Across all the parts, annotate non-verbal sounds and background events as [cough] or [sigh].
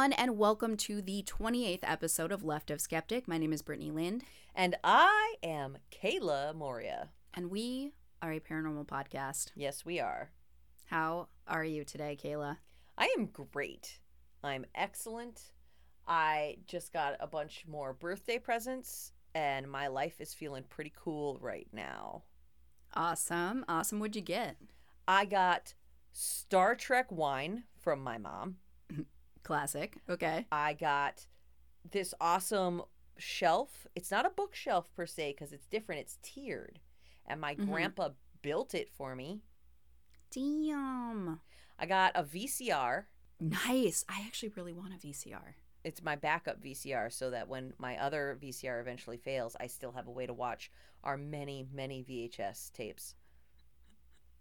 everyone, and welcome to the 28th episode of Left of Skeptic. My name is Brittany Lind, And I am Kayla Moria. and we are a paranormal podcast. Yes, we are. How are you today, Kayla? I am great. I'm excellent. I just got a bunch more birthday presents, and my life is feeling pretty cool right now. Awesome. Awesome. What'd you get? I got Star Trek wine from my mom. Classic. Okay. I got this awesome shelf. It's not a bookshelf per se because it's different, it's tiered. And my Mhm. grandpa built it for me. Damn. I got a VCR. Nice. I actually really want a VCR. it's my backup VCR so that when my other VCR eventually fails, I still have a way to watch our many, many VHS tapes.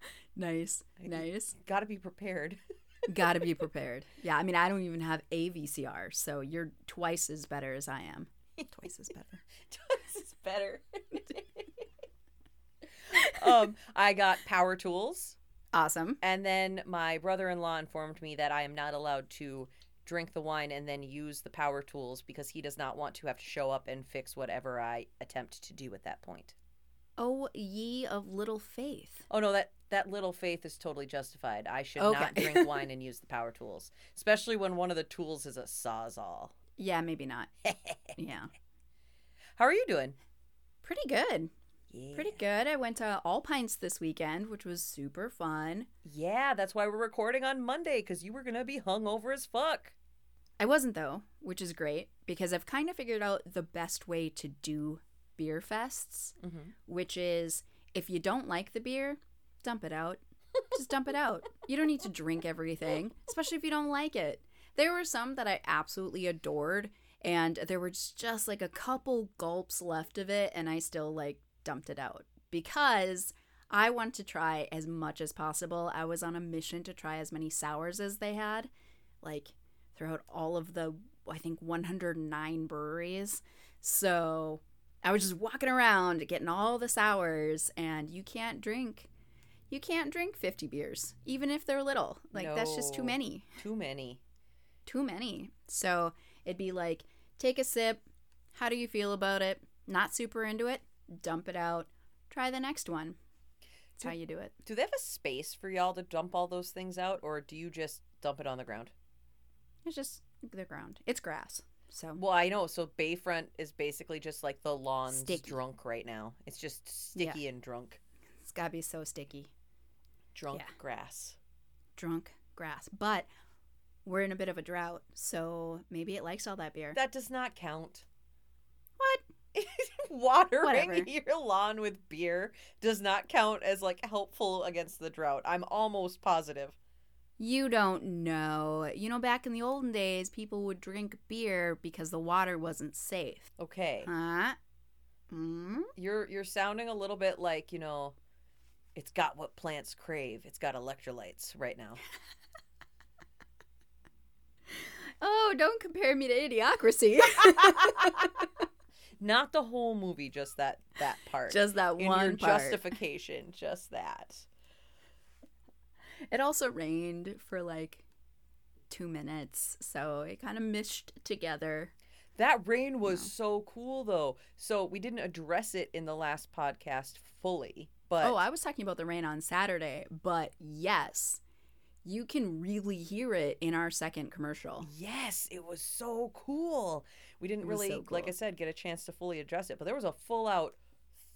[laughs] Nice. I- Nice. Got to be prepared. [laughs] Gotta be prepared. Yeah, I mean, I don't even have a VCR, so you're twice as better as I am. Twice as better. [laughs] this is better. [laughs] um, I got power tools, Awesome. and then my brother-in-law informed me that I am not allowed to drink the wine and then use the power tools because he does not want to have to show up and fix whatever I attempt to do at that point. Oh, ye of little faith. Oh no, that that little faith is totally justified. I should Okay. not drink [laughs] wine and use the power tools, especially when one of the tools is a sawzall. Yeah, maybe not. [laughs] Yeah. How are you doing? Pretty good. Yeah. Pretty good. I went to All Pints this weekend, which was super fun. Yeah, that's why we're recording on Monday because you were gonna be hungover as fuck. I wasn't though, which is great because I've kind of figured out the best way to do beer fests, Mm-hmm. which is if you don't like the beer, dump it out. Just dump it out. You don't need to drink everything, especially if you don't like it. There were some that I absolutely adored, and there were just- like a couple gulps left of it, and I still like dumped it out because I want to try as much as possible. I was on a mission to try as many sours as they had, like throughout all of the, I think, 109 breweries. So I was just walking around getting all the sours, and you can't drink. You can't drink 50 beers, even if they're little. Like, that's just too many. Too many. Too many. So it'd be like, take a sip. How do you feel about it? Not super into it. Dump it out. Try the next one. That's how you do it. Do they have a space for y'all to dump all those things out, or do you just dump it on the ground? It's just the ground. It's grass. So Well, I know. So Bayfront is basically just like the lawn's Sticky. drunk right now. It's just sticky and drunk. it's got to be so sticky. Drunk Yeah. grass. Drunk grass. But we're in a bit of a drought. So maybe it likes all that beer. That does not count. What? [laughs] Watering Whatever. your lawn with beer does not count as like helpful against the drought. I'm almost positive. You don't know. You know, back in the olden days, people would drink beer because the water wasn't safe. Okay. Huh? Hmm? You're you're sounding a little bit like, you know, it's got what plants crave. It's got electrolytes right now. [laughs] Oh, don't compare me to Idiocracy. [laughs] [laughs] Not the whole movie, just that that part. Just that In one part. justification, just that. It also rained for like two minutes, so it kind of mished together. That rain was so cool though. So we didn't address it in the last podcast fully, but oh, I was talking about the rain on Saturday, but yes, you can really hear it in our second commercial. Yes, it was so cool. We didn't really, so like I said, get a chance to fully address it, but there was a full out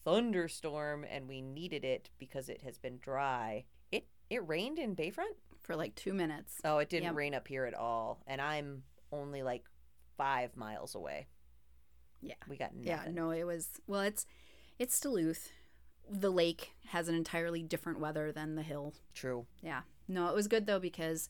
thunderstorm and we needed it because it has been dry. It it rained in Bayfront? For like two minutes. Oh, it didn't Yep. rain up here at all. And I'm only like five miles away. Yeah. We got nothing. Yeah, no, it was well. It's it's Duluth. The lake has an entirely different weather than the hill. True. Yeah, no, it was good though because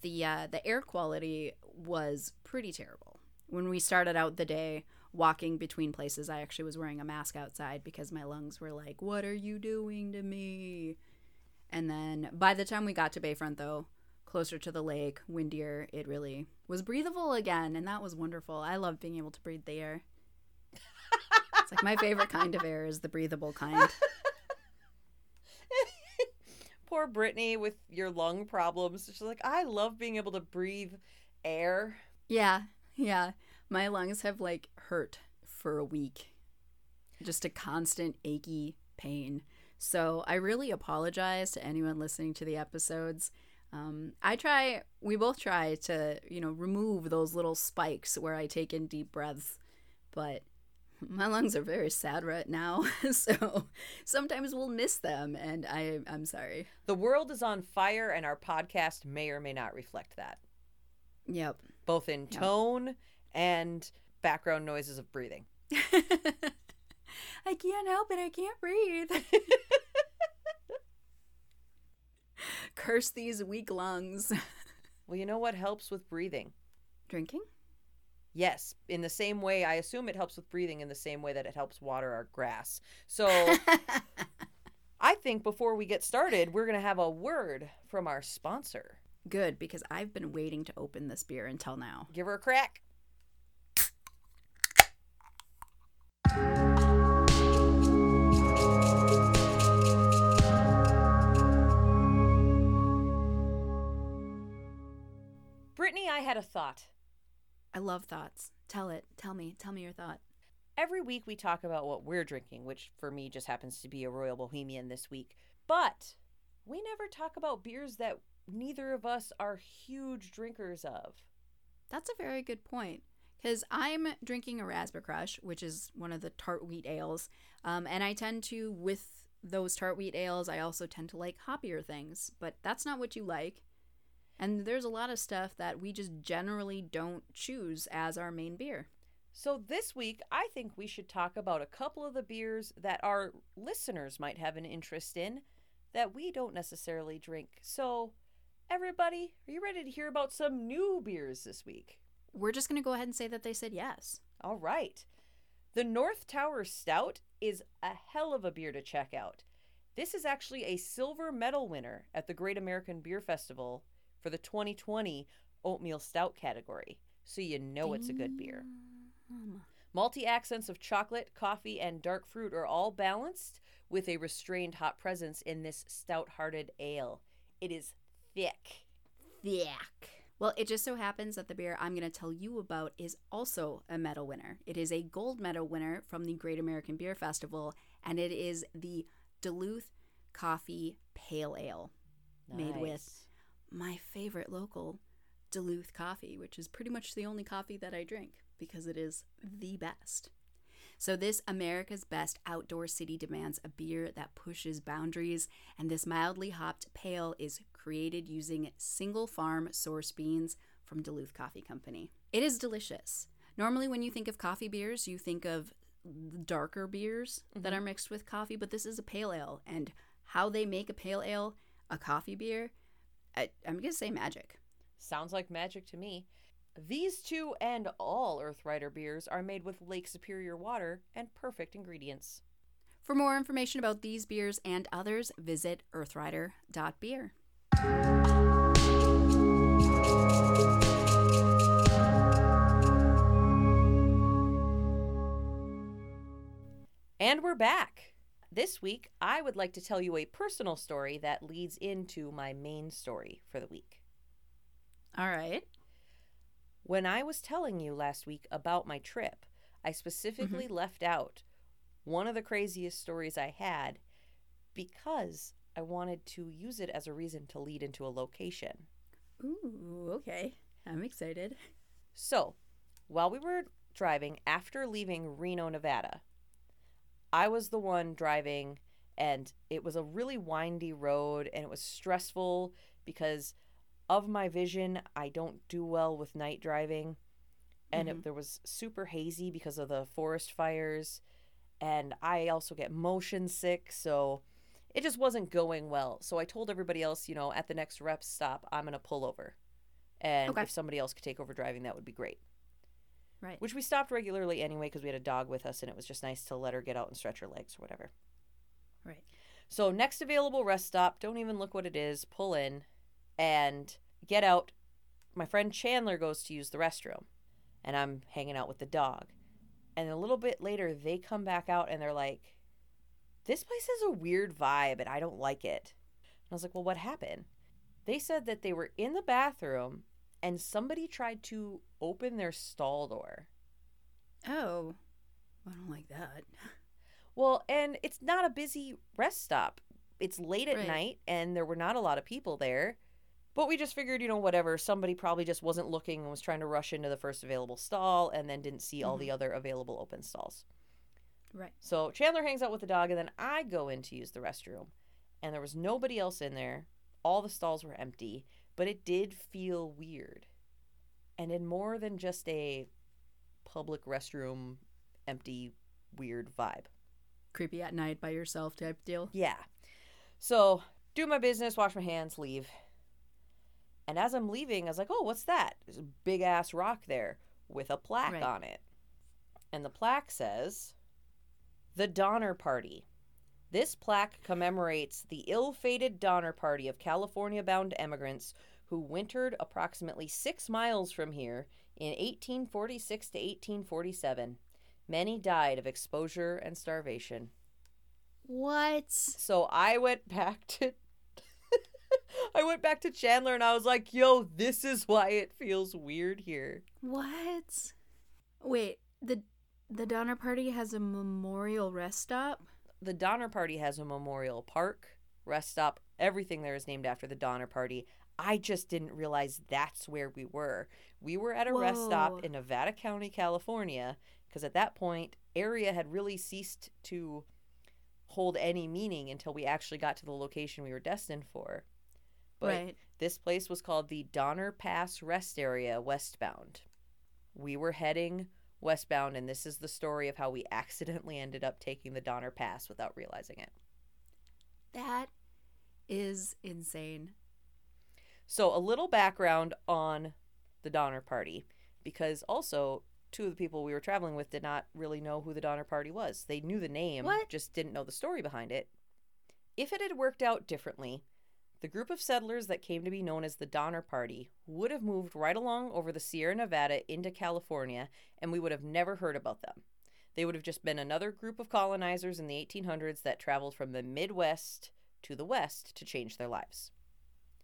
the uh, the air quality was pretty terrible. When we started out the day walking between places, I actually was wearing a mask outside because my lungs were like, "What are you doing to me?" And then by the time we got to Bayfront, though, closer to the lake, windier, it really was breathable again, and that was wonderful. I love being able to breathe the air. Like my favorite kind of air is the breathable kind. [laughs] Poor Brittany with your lung problems. She's like, I love being able to breathe air, Yeah, yeah. My lungs have like hurt for a week. Just a constant achy pain. So I really apologize to anyone listening to the episodes. Um, I try, we both try to, you know, remove those little spikes where I take in deep breaths, but [laughs] my lungs are very sad right now. [laughs] so sometimes we'll miss them, and I, I'm sorry. The world is on fire, and our podcast may or may not reflect that, Yep. both in Yep. tone and background noises of breathing. [laughs] I can't help it. I can't breathe. Curse these weak lungs. Well, you know what helps with breathing? Drinking? Yes, in the same way, I assume it helps with breathing in the same way that it helps water our grass. So [laughs] I think before we get started, we're going to have a word from our sponsor. Good, because I've been waiting to open this beer until now. Give her a crack. Brittany, I had a thought. I love thoughts. Tell it. Tell me. Tell me your thought. Every week we talk about what we're drinking, which for me just happens to be a Royal Bohemian this week. But we never talk about beers that neither of us are huge drinkers of. That's a very good point. Because I'm drinking a Raspberry Crush, which is one of the tart wheat ales. Um, and I tend to, with those tart wheat ales, I also tend to like hoppier things. But that's not what you like. And there's a lot of stuff that we just generally don't choose as our main beer. So this week, I think we should talk about a couple of the beers that our listeners might have an interest in that we don't necessarily drink. So, everybody, are you ready to hear about some new beers this week? We're just going to go ahead and say that they said yes. All right. The North Tower Stout is a hell of a beer to check out. This is actually a silver medal winner at the Great American Beer Festival for the 2020 Oatmeal Stout category. So you know it's a good beer. Malty accents of chocolate, coffee, and dark fruit are all balanced with a restrained hot presence in this stout hearted ale. It is thick. Thick. Well, it just so happens that the beer I'm going to tell you about is also a medal winner. It is a gold medal winner from the Great American Beer Festival, and it is the Duluth Coffee Pale Ale, Made with- Nice. My favorite local Duluth coffee, which is pretty much the only coffee that I drink because it is the best. So, this America's Best Outdoor City demands a beer that pushes boundaries, and this mildly hopped pale is created using single farm source beans from Duluth Coffee Company. It is delicious. Normally, when you think of coffee beers, you think of darker beers that mm-hmm. are mixed with coffee, but this is a pale ale, and how they make a pale ale, a coffee beer, I, I'm gonna say magic. Sounds like magic to me. These two and all Earth Rider beers are made with Lake Superior water and perfect ingredients. For more information about these beers and others, visit earthrider.beer. And we're back. This week, I would like to tell you a personal story that leads into my main story for the week. All right. When I was telling you last week about my trip, I mm-hmm. specifically left out one of the craziest stories I had because I wanted to use it as a reason to lead into a location. Ooh, okay. I'm excited. So, while we were driving after leaving Reno, Nevada, I was the one driving, and it was a really windy road, and it was stressful because of my vision. I don't do well with night driving, and it, mm-hmm. there was super hazy because of the forest fires, and I also get motion sick, so it just wasn't going well. So I told everybody else, you know, at the next rep stop, I'm gonna pull over, and Okay. if somebody else could take over driving, that would be great Right. which we stopped regularly anyway because we had a dog with us and it was just nice to let her get out and stretch her legs or whatever. Right. So, next available rest stop, don't even look what it is, pull in and get out. My friend Chandler goes to use the restroom and I'm hanging out with the dog. And a little bit later, they come back out and they're like, This place has a weird vibe and I don't like it. And I was like, Well, what happened? They said that they were in the bathroom and somebody tried to open their stall door. Oh, I don't like that. Well, and it's not a busy rest stop. It's late at Right. night and there were not a lot of people there. But we just figured, you know, whatever. Somebody probably just wasn't looking and was trying to rush into the first available stall and then didn't see all the mm-hmm. other available open stalls. Right. So Chandler hangs out with the dog and then I go in to use the restroom. And there was nobody else in there. All the stalls were empty, but it did feel weird. And in more than just a public restroom empty weird vibe. Creepy at night by yourself type deal. Yeah. So, do my business, wash my hands, leave. And as I'm leaving, I was like, oh, what's that? There's a big ass rock there with a plaque Right. on it. And the plaque says, The Donner Party. This plaque commemorates the ill fated Donner Party of California bound emigrants who wintered approximately six miles from here in 1846 to 1847. Many died of exposure and starvation. What? So I went back to [laughs] I went back to Chandler and I was like, "Yo, this is why it feels weird here." What? Wait, the the Donner Party has a memorial rest stop? The Donner Party has a memorial park, rest stop, everything there is named after the Donner Party. I just didn't realize that's where we were. We were at a rest stop in Nevada County, California, because at that point, area had really ceased to hold any meaning until we actually got to the location we were destined for. But right. This place was called the Donner Pass Rest Area westbound. We were heading westbound, and this is the story of how we [laughs] accidentally ended up taking the Donner Pass without realizing it. That is insane. So, a little background on the Donner Party, because also two of the people we were traveling with did not really know who the Donner Party was. They knew the name, What? just didn't know the story behind it. If it had worked out differently, the group of settlers that came to be known as the Donner Party would have moved right along over the Sierra Nevada into California, and we would have never heard about them. They would have just been another group of colonizers in the 1800s that traveled from the Midwest to the West to change their lives.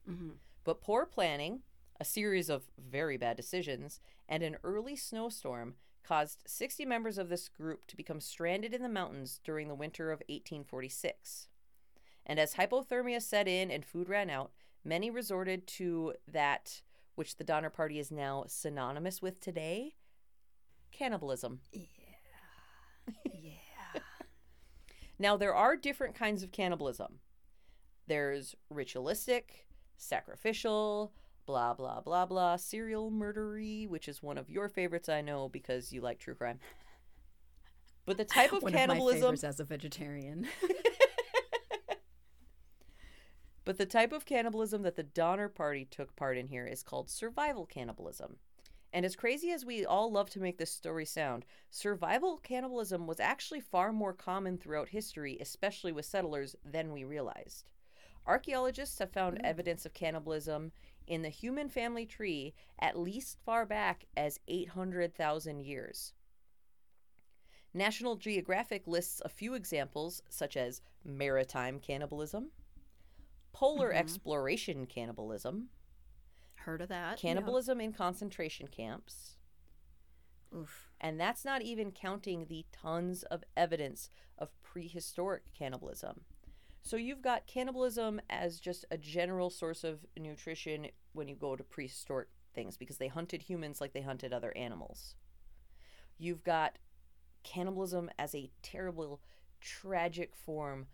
hmm But poor planning, a series of very bad decisions, and an early snowstorm caused 60 members of this group to become stranded in the mountains during the winter of 1846. And as hypothermia set in and food ran out, many resorted to that which the Donner Party is now synonymous with today cannibalism. Yeah. Yeah. [laughs] now, there are different kinds of cannibalism. There's ritualistic, sacrificial, blah, blah, blah, blah, serial murdery, which is one of your favorites, I know, because you like true crime. But the type of [laughs] One of cannibalism, favorites as a vegetarian. [laughs] but the type of cannibalism that the Donner Party took part in here is called survival cannibalism. And as crazy as we all love to make this story sound, survival cannibalism was actually far more common throughout history, especially with settlers, than we realized. Archaeologists have found evidence of cannibalism in the human family tree at least far back as 800,000 years. National Geographic lists a few examples, such as maritime cannibalism, polar Mhm. exploration cannibalism, Heard of that? cannibalism in concentration camps, Oof. and that's not even counting the tons of evidence of prehistoric cannibalism. So you've got cannibalism as just a general source of nutrition when you go to prehistoric things because they hunted humans like they hunted other animals. You've got cannibalism as a terrible, tragic form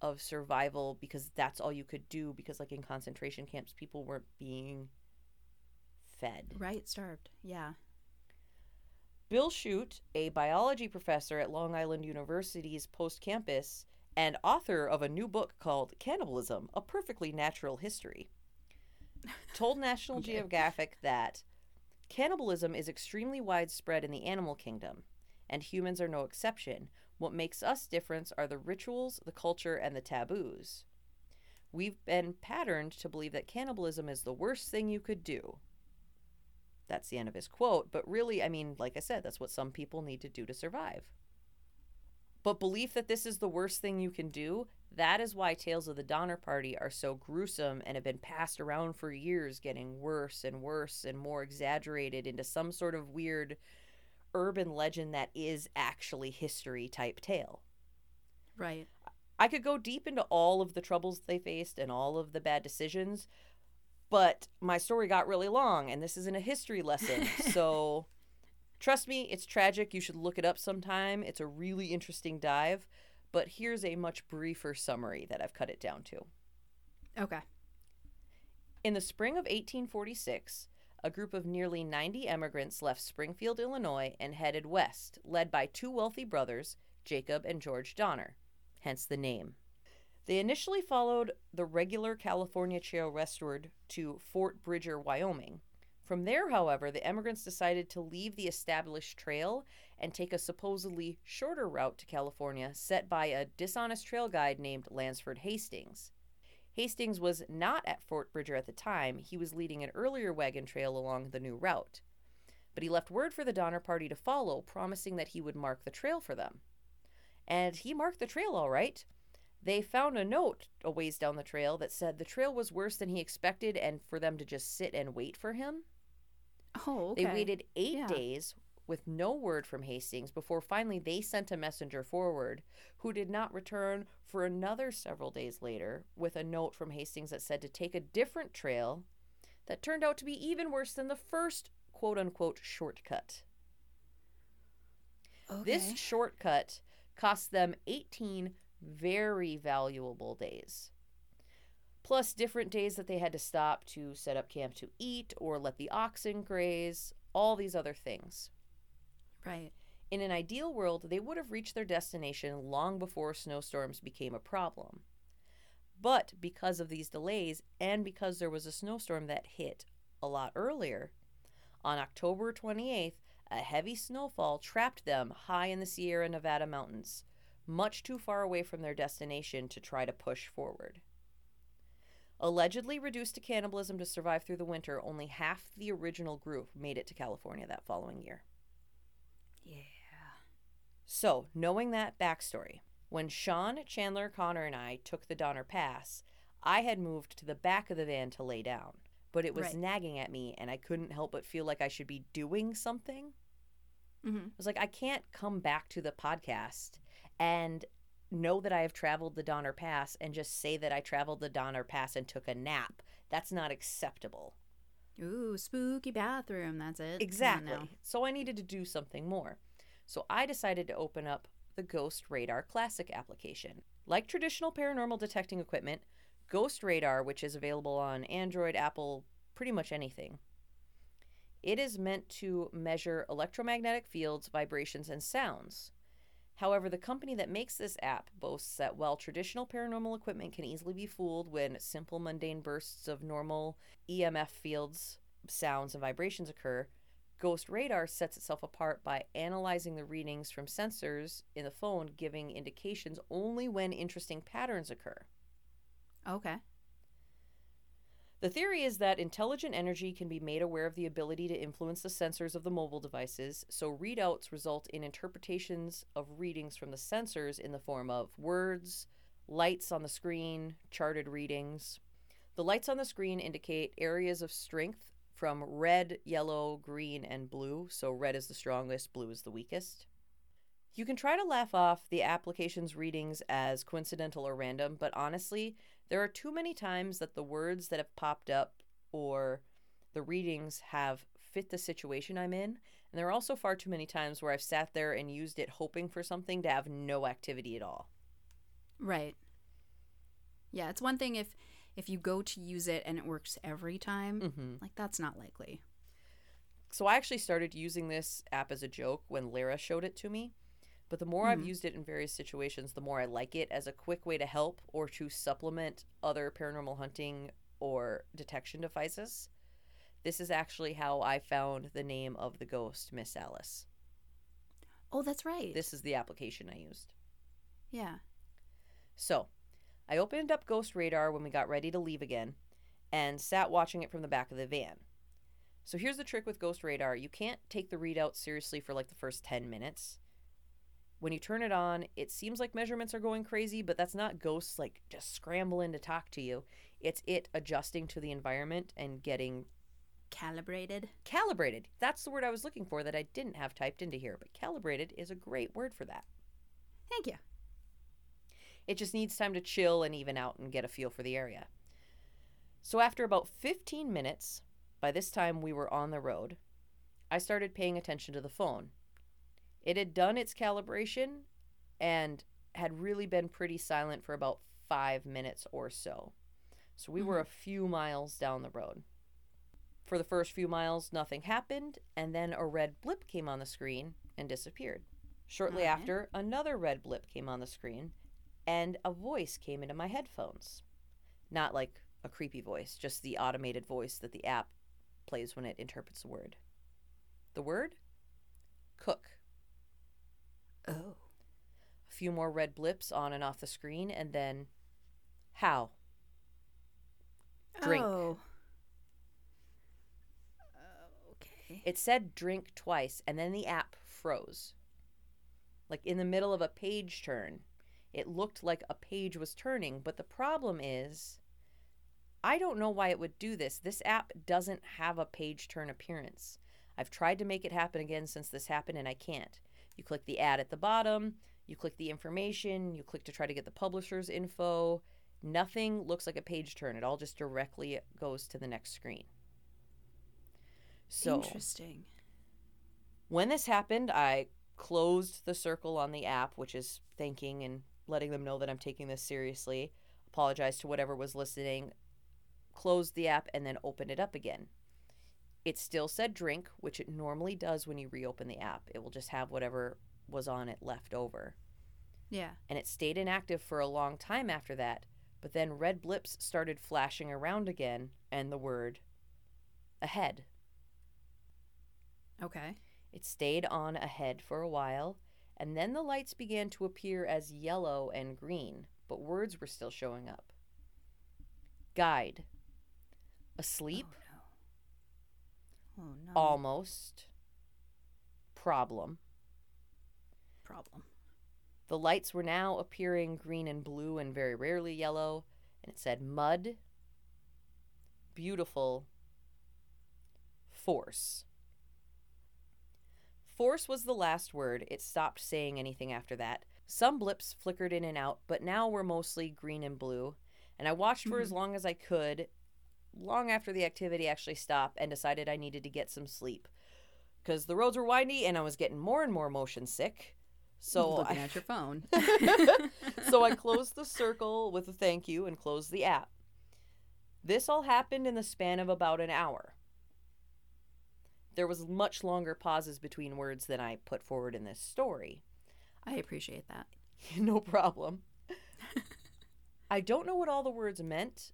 of survival because that's all you could do because like in concentration camps people weren't being fed. Right, starved. Yeah. Bill Schutt, a biology professor at Long Island University's post campus and author of a new book called Cannibalism A Perfectly Natural History, told [laughs] National Okay. Geographic that cannibalism is extremely widespread in the animal kingdom, and humans are no exception. What makes us different are the rituals, the culture, and the taboos. We've been patterned to believe that cannibalism is the worst thing you could do. That's the end of his quote, but really, I mean, like I said, that's what some people need to do to survive. But belief that this is the worst thing you can do, That is why tales of the Donner Party are so gruesome and have been passed around for years, getting worse and worse and more exaggerated into some sort of weird urban legend that is actually history type tale. Right. I could go deep into all of the troubles they faced and all of the bad decisions, but my story got really long and this isn't a history lesson. [laughs] so trust me, it's tragic. You should look it up sometime. It's a really interesting dive, but here's a much briefer summary that I've cut it down to. Okay. In the spring of 1846, a group of nearly 90 emigrants left Springfield, Illinois, and headed west, led by two wealthy brothers, Jacob and George Donner, hence the name. They initially followed the regular California trail westward to Fort Bridger, Wyoming. From there, however, the emigrants decided to leave the established trail and take a supposedly shorter route to California set by a dishonest trail guide named Lansford Hastings. Hastings was not at Fort Bridger at the time, he was leading an earlier wagon trail along the new route. But he left word for the Donner Party to follow, promising that he would mark the trail for them. And he marked the trail all right. They found a note a ways down the trail that said the trail was worse than he expected and for them to just sit and wait for him. Oh, okay. They waited eight Yeah. days with no word from Hastings before finally they sent a messenger forward who did not return for another several days later with a note from Hastings that said to take a different trail that turned out to be even worse than the first quote unquote shortcut. Okay. This shortcut cost them 18 very valuable days. Plus, different days that they had to stop to set up camp to eat or let the oxen graze, all these other things. Right. In an ideal world, they would have reached their destination long before snowstorms became a problem. But because of these delays, and because there was a snowstorm that hit a lot earlier, on October 28th, a heavy snowfall trapped them high in the Sierra Nevada mountains, much too far away from their destination to try to push forward. Allegedly reduced to cannibalism to survive through the winter, only half the original group made it to California that following year. Yeah. So, knowing that backstory, when Sean, Chandler, Connor, and I took the Donner Pass, I had moved to the back of the van to lay down, but it was Right. nagging at me, and I couldn't help but feel like I should be doing something. hmm I was like, I can't come back to the podcast and know that I have traveled the Donner Pass and just say that I traveled the Donner Pass and took a nap. That's not acceptable. Ooh, spooky bathroom. That's it. Exactly. So I needed to do something more. So I decided to open up the Ghost Radar Classic application. Like traditional paranormal detecting equipment, Ghost Radar, which is available on Android, Apple, pretty much anything, it is meant to measure electromagnetic fields, vibrations, and sounds. However, the company that makes this app boasts that while traditional paranormal equipment can easily be fooled when simple mundane bursts of normal EMF fields, sounds, and vibrations occur, Ghost Radar sets itself apart by analyzing the readings from sensors in the phone, giving indications only when interesting patterns occur. Okay. The theory is that intelligent energy can be made aware of the ability to influence the sensors of the mobile devices, so readouts result in interpretations of readings from the sensors in the form of words, lights on the screen, charted readings. The lights on the screen indicate areas of strength from red, yellow, green, and blue, so red is the strongest, blue is the weakest. You can try to laugh off the application's readings as coincidental or random, but honestly, there are too many times that the words that have popped up or the readings have fit the situation I'm in. And there are also far too many times where I've sat there and used it hoping for something to have no activity at all. Right. Yeah, it's one thing if if you go to use it and it works every time. Mm-hmm. Like that's not likely. So I actually started using this app as a joke when Lara showed it to me. But the more I've Mhm. used it in various situations, the more I like it as a quick way to help or to supplement other paranormal hunting or detection devices. This is actually how I found the name of the ghost, Miss Alice. Oh, that's right. This is the application I used. yeah. So, I opened up Ghost Radar when we got ready to leave again and sat watching it from the back of the van. So, here's the trick with Ghost Radar you can't take the readout seriously for like the first 10 minutes. When you turn it on, it seems like measurements are going crazy, but that's not ghosts like just scrambling to talk to you. It's it adjusting to the environment and getting Calibrated. calibrated. That's the word I was looking for that I didn't have typed into here, but calibrated is a great word for that. Thank you. It just needs time to chill and even out and get a feel for the area. So, after about 15 minutes, by this time we were on the road, I started paying attention to the phone. It had done its calibration and had really been pretty silent for about five minutes or so. So, we were a mm-hmm. few miles down the road. For the first few miles, nothing happened, and then a red blip came on the screen and disappeared. Shortly Alright. after, another red blip came on the screen, and a voice came into my headphones. Not like a creepy voice, just the automated voice that the app plays when it interprets the word. The word? Cook. Oh. A few more red blips on and off the screen, and then how? Drink. Oh. Okay. It said drink twice, and then the app froze. Like in the middle of a page turn. It looked like a page was turning, but the problem is I don't know why it would do this. This app doesn't have a page turn appearance. I've tried to make it happen again since this happened, and I can't. You click the ad at the bottom, you click the information, you click to try to get the publisher's info. Nothing looks like a page turn. It all just directly goes to the next screen. So, Interesting. when this happened, I closed the circle on the app, which is thanking and letting them know that I'm taking this seriously. Apologized to whatever was listening, closed the app, and then opened it up again. It still said drink, which it normally does when you reopen the app. It will just have whatever was on it left over. Yeah. And it stayed inactive for a long time after that, but then red blips started flashing around again and the word ahead. Okay. It stayed on ahead for a while, and then the lights began to appear as yellow and green, but words were still showing up. Guide. Asleep. Oh. Oh no. Almost. Problem. problem. The lights were now appearing green and blue and very rarely yellow, and it said mud, beautiful, force. Force was the last word. It stopped saying anything after that. Some blips flickered in and out, but now were mostly green and blue. And I watched for as mm-hmm. long as I could, long after the activity actually stopped, and decided I needed to get some sleep. Because the roads were windy and I was getting more and more motion sick. So looking I, at your phone. [laughs] so I [laughs] closed the circle with a thank you and closed the app. This all happened in the span of about an hour. There was much longer pauses between words than I put forward in this story. I appreciate that. [laughs] no problem. I don't know what all the words meant,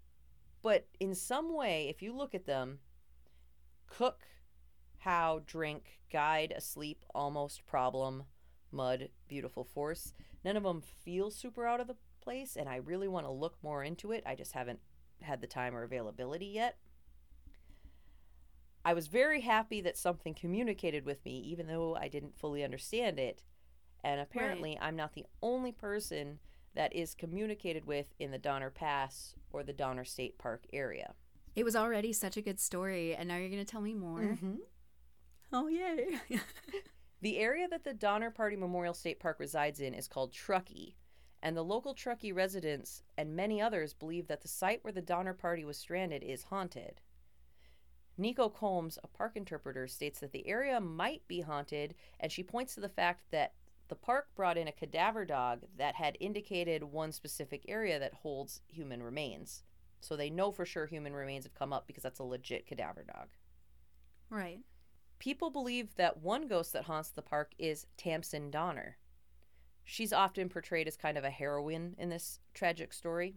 but in some way, if you look at them, cook, how, drink, guide, asleep, almost, problem, mud, beautiful force, none of them feel super out of the place, and I really want to look more into it. I just haven't had the time or availability yet. I was very happy that something communicated with me, even though I didn't fully understand it. And apparently, I'm not the only person that is communicated with in the Donner Pass or the Donner State Park area. It was already such a good story, and now you're going to tell me more. Mm-hmm. Oh, yay. [laughs] The area that the Donner Party Memorial State Park resides in is called Truckee, and the local Truckee residents and many others believe that the site where the Donner Party was stranded is haunted. Nico Combs, a park interpreter, states that the area might be haunted, and she points to the fact that the park brought in a cadaver dog that had indicated one specific area that holds human remains. So they know for sure human remains have come up because that's a legit cadaver dog. right. People believe that one ghost that haunts the park is Tamsen Donner. She's often portrayed as kind of a heroine in this tragic story.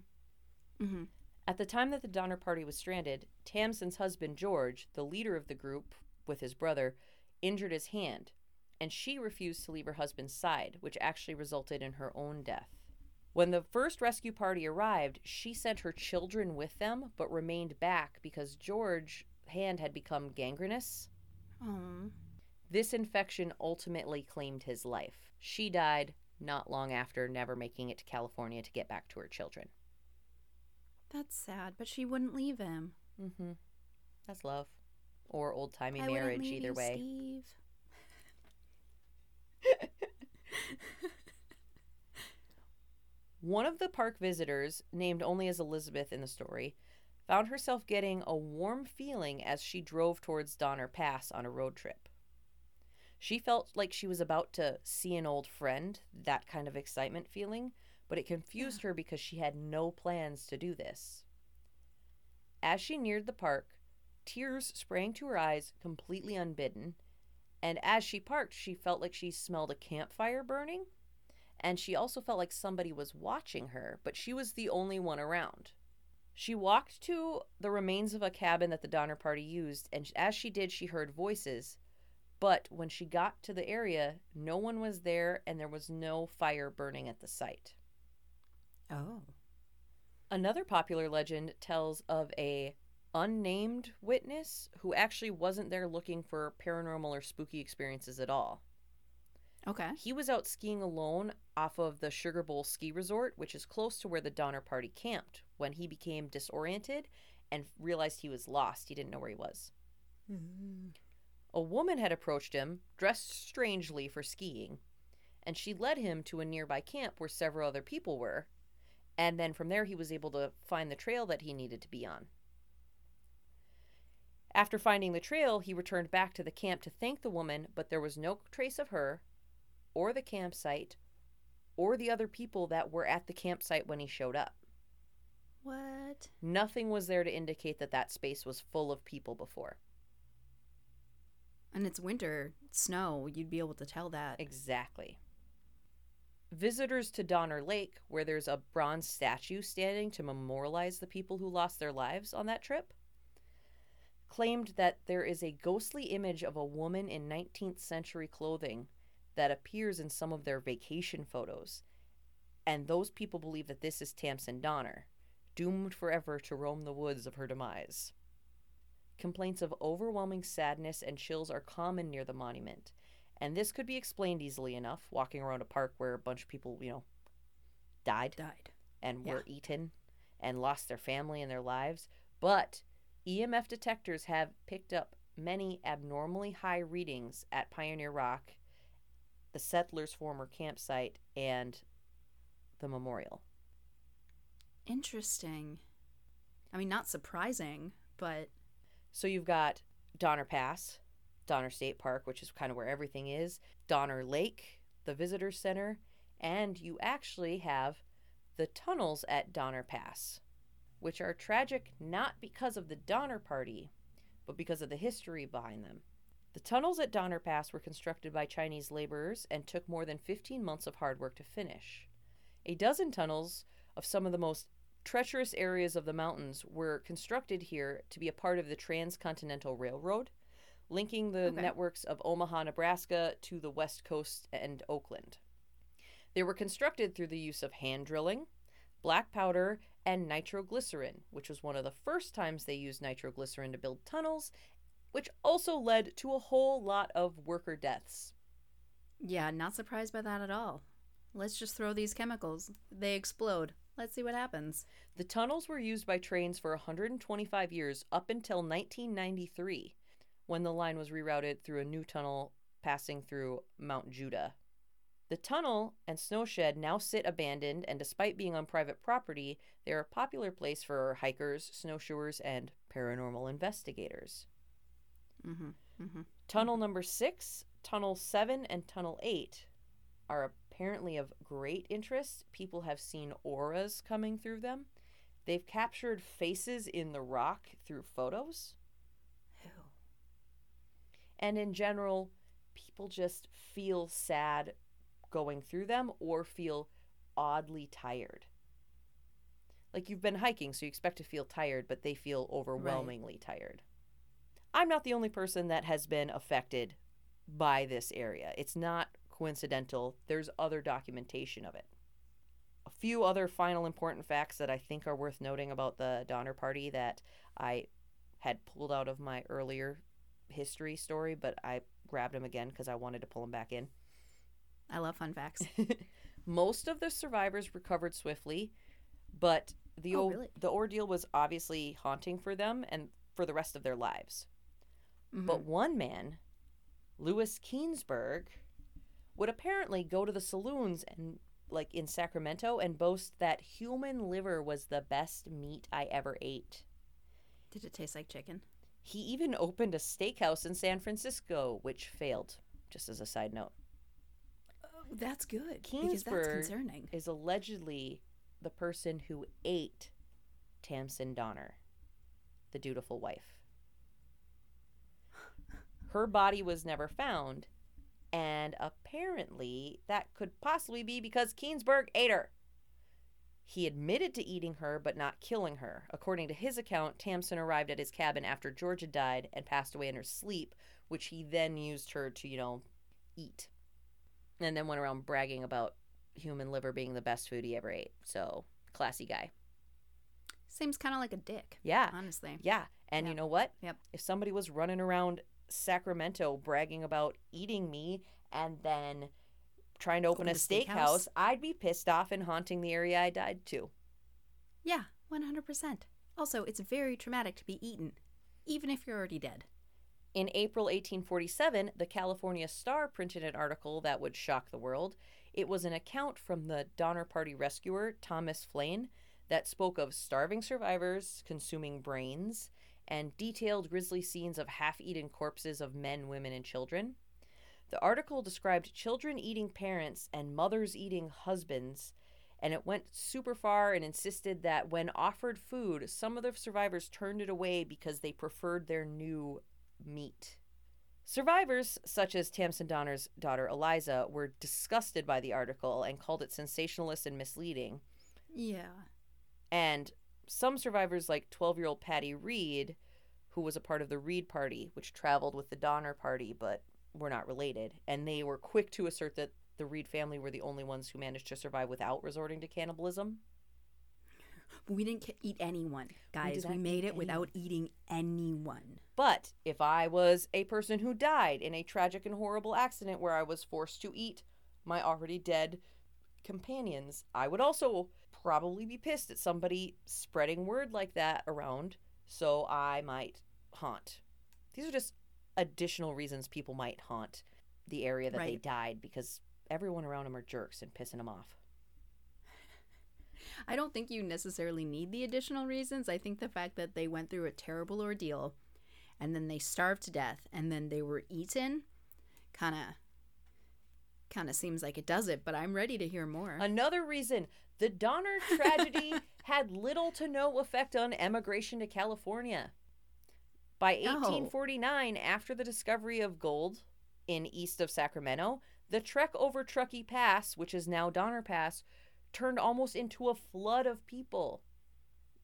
Mm-hmm. At the time that the Donner Party was stranded, Tamsen's husband George, the leader of the group with his brother, injured his hand, and she refused to leave her husband's side, which actually resulted in her own death. When the first rescue party arrived, she sent her children with them, but remained back because George's hand had become gangrenous. Oh. This infection ultimately claimed his life. She died not long after, never making it to California to get back to her children. That's sad, but she wouldn't leave him. Mm-hmm. That's love. Or old timey marriage, either you, way. Steve. One of the park visitors, named only as Elizabeth in the story, found herself getting a warm feeling as she drove towards Donner Pass on a road trip. She felt like she was about to see an old friend, that kind of excitement feeling, but it confused her because she had no plans to do this. As she neared the park, tears sprang to her eyes, completely unbidden, and as she parked, she felt like she smelled a campfire burning and she also felt like somebody was watching her, but she was the only one around. She walked to the remains of a cabin that the Donner Party used, and as she did, she heard voices. But when she got to the area, no one was there and there was no fire burning at the site. Oh. Another popular legend tells of a unnamed witness who actually wasn't there looking for paranormal or spooky experiences at all. Okay. He was out skiing alone off of the Sugar Bowl ski resort, which is close to where the Donner Party camped, when he became disoriented and realized he was lost. He didn't know where he was. A woman had approached him, dressed strangely for skiing, and she led him to a nearby camp where several other people were. And then from there, he was able to find the trail that he needed to be on. After finding the trail, he returned back to the camp to thank the woman, but there was no trace of her, or the campsite, or the other people that were at the campsite when he showed up. What? Nothing was there to indicate that that space was full of people before. And it's winter, snow. You'd be able to tell that. Exactly. Visitors to Donner Lake, where there's a bronze statue standing to memorialize the people who lost their lives on that trip, claimed that there is a ghostly image of a woman in 19th century clothing that appears in some of their vacation photos. And those people believe that this is Tamsen Donner, doomed forever to roam the woods of her demise. Complaints of overwhelming sadness and chills are common near the monument, and this could be explained easily enough walking around a park where a bunch of people, you know, died Died. and Yeah. were eaten and lost their family and their lives. But EMF detectors have picked up many abnormally high readings at Pioneer Rock, the settlers' former campsite, and the memorial. Interesting. I mean, not surprising, but So you've got Donner Pass, Donner State Park, which is kind of where everything is, Donner Lake, the visitor center, and you actually have the tunnels at Donner Pass, which are tragic not because of the Donner Party, but because of the history behind them. The tunnels at Donner Pass were constructed by Chinese laborers and took more than 15 months of hard work to finish. A dozen tunnels of some of the most treacherous areas of the mountains were constructed here to be a part of the Transcontinental Railroad, linking the Okay. networks of Omaha, Nebraska to the West Coast and Oakland. They were constructed through the use of hand drilling, black powder, and nitroglycerin, which was one of the first times they used nitroglycerin to build tunnels, which also led to a whole lot of worker deaths. yeah, not surprised by that at all. Let's just throw these chemicals. They explode. Let's see what happens. The tunnels were used by trains for 125 years up until 1993, when the line was rerouted through a new tunnel passing through Mount Judah. The tunnel and snow shed now sit abandoned, and despite being on private property, they are a popular place for hikers, snowshoers, and paranormal investigators. Mm-hmm. Mm-hmm. Tunnel number six, tunnel seven, and tunnel eight are apparently of great interest. People have seen auras coming through them. They've captured faces in the rock through photos. And in general, people just feel sad going through them or feel oddly tired. Like you've been hiking, so you expect to feel tired, but they feel overwhelmingly tired. I'm not the only person that has been affected by this area. It's not coincidental, there's other documentation of it. A few other final important facts that I think are worth noting about the Donner Party that I had pulled out of my earlier history story, but I grabbed them again because I wanted to pull them back in. I love fun facts. [laughs] Most of the survivors recovered swiftly, but the Oh, o- really? the ordeal was obviously haunting for them and for the rest of their lives. But Mhm. one man, Louis Keseberg, would apparently go to the saloons and like in Sacramento and boast that human liver was the best meat I ever ate. did it taste like chicken? He even opened a steakhouse in San Francisco, which failed, just as a side note. That's good because that's concerning. is allegedly the person who ate Tamsen Donner, the dutiful wife. Her body was never found, and apparently that could possibly be because Keseberg ate her. He admitted to eating her but not killing her. According to his account, Tamsen arrived at his cabin after Georgia died and passed away in her sleep, which he then used her to, you know, eat. And then went around bragging about human liver being the best food he ever ate. So, classy guy. Seems kind of like a dick, Yeah. honestly. Yeah. And you know what? Yep. If somebody was running around Sacramento bragging about eating me and then trying to open Going a steakhouse? steakhouse, I'd be pissed off and haunting the area I died to. Yeah, 100%. Also, it's very traumatic to be eaten, even if you're already dead. In April 1847, the California Star printed an article that would shock the world. It was an account from the Donner Party rescuer, Thomas Flane, that spoke of starving survivors consuming brains and detailed grisly scenes of half eaten corpses of men, women, and children. The article described children eating parents and mothers eating husbands, and it went super far and insisted that when offered food, some of the survivors turned it away because they preferred their new meat. Survivors, such as Tamsen Donner's daughter Eliza, were disgusted by the article and called it sensationalist and misleading. Yeah. And some survivors, like 12 year old Patty Reed, who was a part of the Reed Party, which traveled with the Donner Party but were not related, and they were quick to assert that the Reed family were the only ones who managed to survive without resorting to cannibalism. We didn't eat anyone, guys. did We, made it without eating anyone. But if I was a person who died in a tragic and horrible accident where I was forced to eat my already dead companions, I would also probably be pissed at somebody spreading word like that around, so I might haunt. These are just additional reasons people might haunt the area that they died because everyone around them are jerks and pissing them off. I don't think you necessarily need the additional reasons. I think the fact that they went through a terrible ordeal and then they starved to death and then they were eaten kind of kind of seems like it does it, but I'm ready to hear more. Another reason the Donner [laughs] tragedy had little to no effect on emigration to California. By Oh. 1849, after the discovery of gold in east of Sacramento, the trek over Truckee Pass, which is now Donner Pass, turned almost into a flood of people.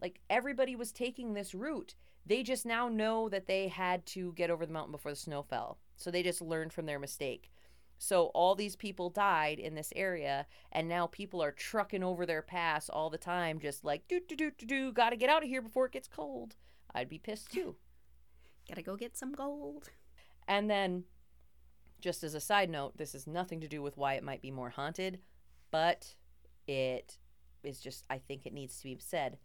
Like everybody was taking this route. They just now know that they had to get over the mountain before the snow fell. So they just learned from their mistake. So all these people died in this area, and now people are trucking over their pass all the time, just like do do do do do. Got to get out of here before it gets cold. I'd be pissed too. [laughs] Gotta go get some gold. And then, just as a side note, this has nothing to do with why it might be more haunted, but it is just, I think it needs to be said.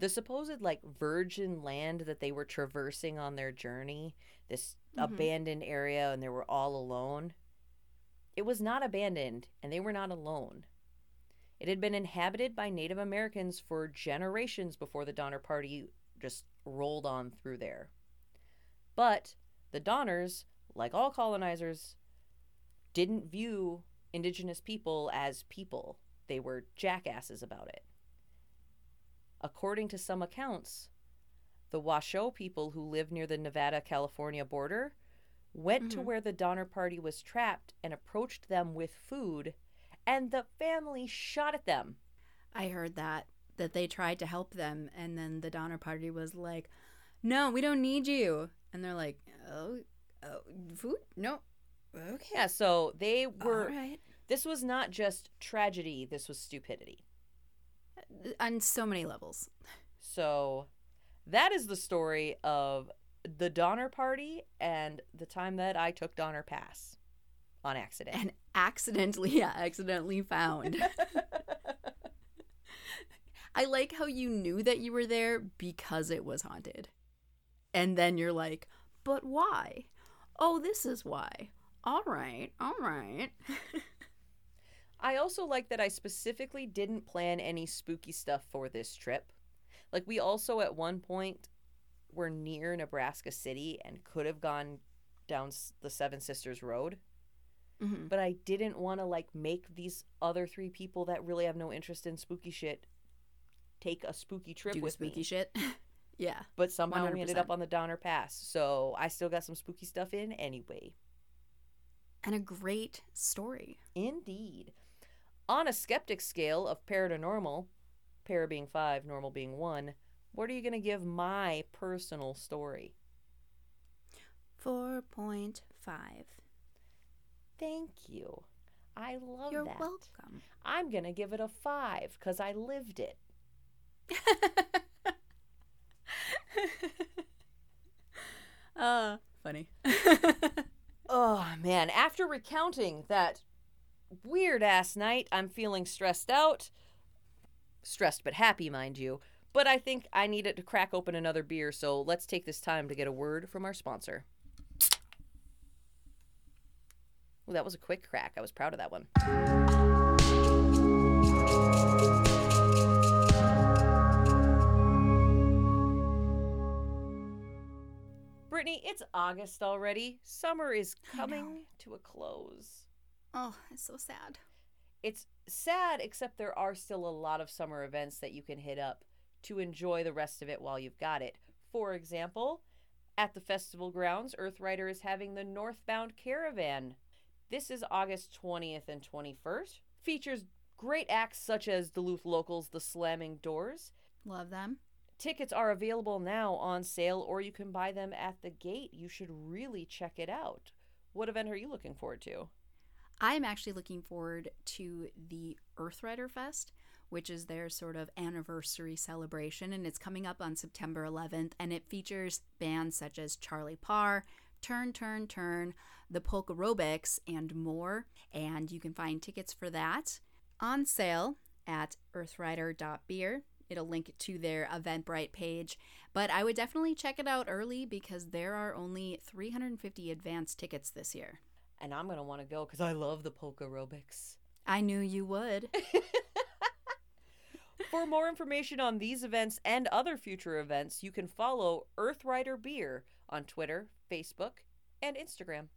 The supposed, like, virgin land that they were traversing on their journey, this Mhm. abandoned area, and they were all alone, it was not abandoned, and they were not alone. It had been inhabited by Native Americans for generations before the Donner Party just rolled on through there. But the Donners, like all colonizers, didn't view indigenous people as people. They were jackasses about it. According to some accounts, the Washoe people who live near the Nevada California border went to Mhm. where the Donner Party was trapped and approached them with food, and the family shot at them. I heard that that they tried to help them and then the Donner Party was like, "No, we don't need you." And they're like, "Oh, oh food? No. Okay. Yeah, so they were. All right." This was not just tragedy, this was stupidity. On so many levels. So that is the story of the Donner Party and the time that I took Donner Pass. on accident. and accidentally, [laughs] yeah, accidentally found. [laughs] I like how you knew that you were there because it was haunted. And then you're like, but why? Oh, this is why. All right, all right. [laughs] I also like that I specifically didn't plan any spooky stuff for this trip. Like, we also at one point were near Nebraska City and could have gone down the Seven Sisters Road, Mhm. but I didn't want to like make these other three people that really have no interest in spooky shit take a spooky trip Do with spooky me. shit. [laughs] yeah. But somehow we ended up on the Donner Pass, so I still got some spooky stuff in anyway. And a great story. Indeed. On a skeptic scale of para to normal, para being five, normal being one, what are you going to give my personal story? 4.5. Thank you. I love that. You're welcome. I'm going to give it a five because I lived it. [laughs] uh, funny. [laughs] Oh, man. After recounting that weird ass night, I'm feeling stressed out. Stressed but happy, mind you. But I think I need it to crack open another beer, so let's take this time to get a word from our sponsor. Ooh, that was a quick crack. I was proud of that one. Brittany, it's August already. Summer is coming to a close. Oh, it's so sad. It's sad, except there are still a lot of summer events that you can hit up to enjoy the rest of it while you've got it. For example, at the festival grounds, Earthrider is having the Northbound Caravan. This is August 20th and 21st. Features great acts such as Duluth locals The Slamming Doors. Love them. Tickets are available now on sale, or you can buy them at the gate. You should really check it out. What event are you looking forward to? I'm actually looking forward to the Earthrider Fest, which is their sort of anniversary celebration, and it's coming up on September 11th. And it features bands such as Charlie Parr, Turn, Turn, Turn, the Polka Aerobics, and more. And you can find tickets for that on sale at earthrider.beer. It'll link to their Eventbrite page, but I would definitely check it out early because there are only 350 advance tickets this year. And I'm going to want to go because I love the polka aerobics. I knew you would. [laughs] For more information on these events and other future events, you can follow Earthrider Beer on Twitter, Facebook, and Instagram.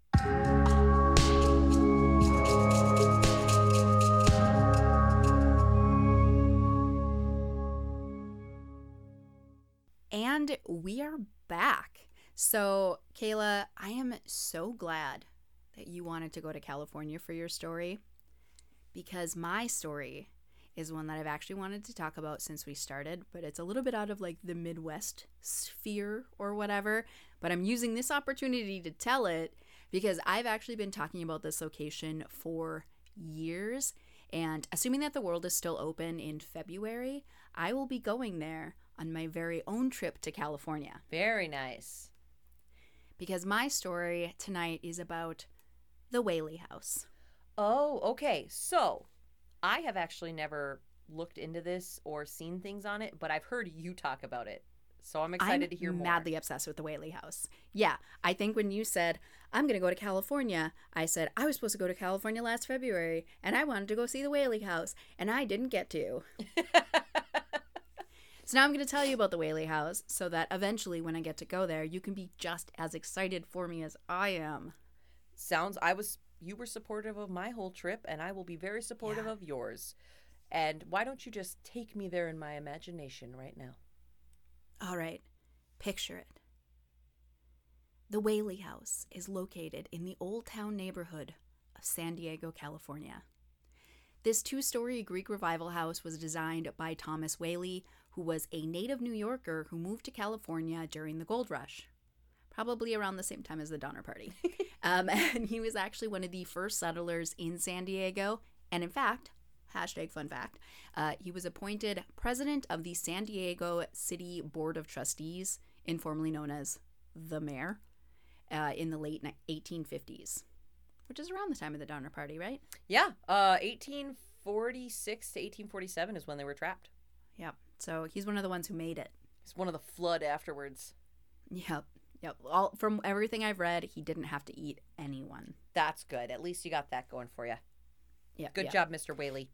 And we are back. So, Kayla, I am so glad that you wanted to go to California for your story because my story is one that I've actually wanted to talk about since we started, but it's a little bit out of like the Midwest sphere or whatever. But I'm using this opportunity to tell it because I've actually been talking about this location for years. And assuming that the world is still open in February, I will be going there on my very own trip to California Very nice. because my story tonight is about the Whaley House. Oh, okay. So, I have actually never looked into this or seen things on it, but I've heard you talk about it. So I'm excited I'm to hear more. madly obsessed with the Whaley House. Yeah, I think when you said I'm going to go to California, I said I was supposed to go to California last February and I wanted to go see the Whaley House and I didn't get to. [laughs] So now I'm going to tell you about the Whaley House so that eventually when I get to go there, you can be just as excited for me as I am. Sounds I was you were supportive of my whole trip and I will be very supportive Yeah. of yours. And why don't you just take me there in my imagination right now? All right, picture it. The Whaley House is located in the Old Town neighborhood of San Diego, California. This two story Greek revival house was designed by Thomas Whaley, who was a native New Yorker who moved to California during the gold rush, probably around the same time as the Donner Party. [laughs] um, [laughs] and he was actually one of the first settlers in San Diego. And in fact, hashtag fun fact, uh, he was appointed president of the San Diego City Board of Trustees, informally known as the mayor, uh, in the late 1850s, which is around the time of the Donner Party, right? Yeah, uh, 1846 to 1847 is when they were trapped. Yep. So he's one of the ones who made it. He's one of the flood afterwards. Yep. Yep. All from everything I've read, he didn't have to eat anyone. That's good. At least you got that going for you. Yeah. Good job, Mr. Whaley.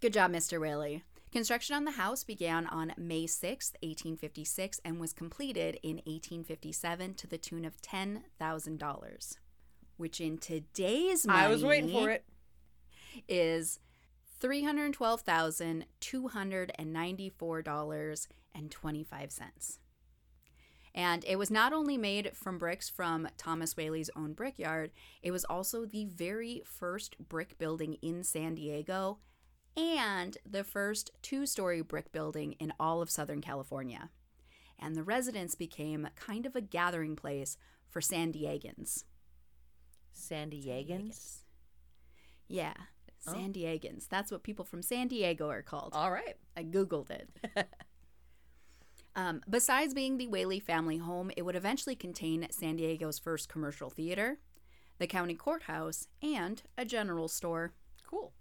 Good job, Mr. Whaley. Construction on the house began on May 6th, 1856, and was completed in 1857 to the tune of $10,000, which in today's money I was waiting for it. is $312,294.25. And it was not only made from bricks from Thomas Whaley's own brickyard, it was also the very first brick building in San Diego and the first two story brick building in all of Southern California. And the residence became kind of a gathering place for San Diegans. San Diegans. Yeah, Oh. San Diegans. That's what people from San Diego are called. All right. I Googled it. [laughs] um, besides being the Whaley family home, it would eventually contain San Diego's first commercial theater, the county courthouse, and a general store. Cool.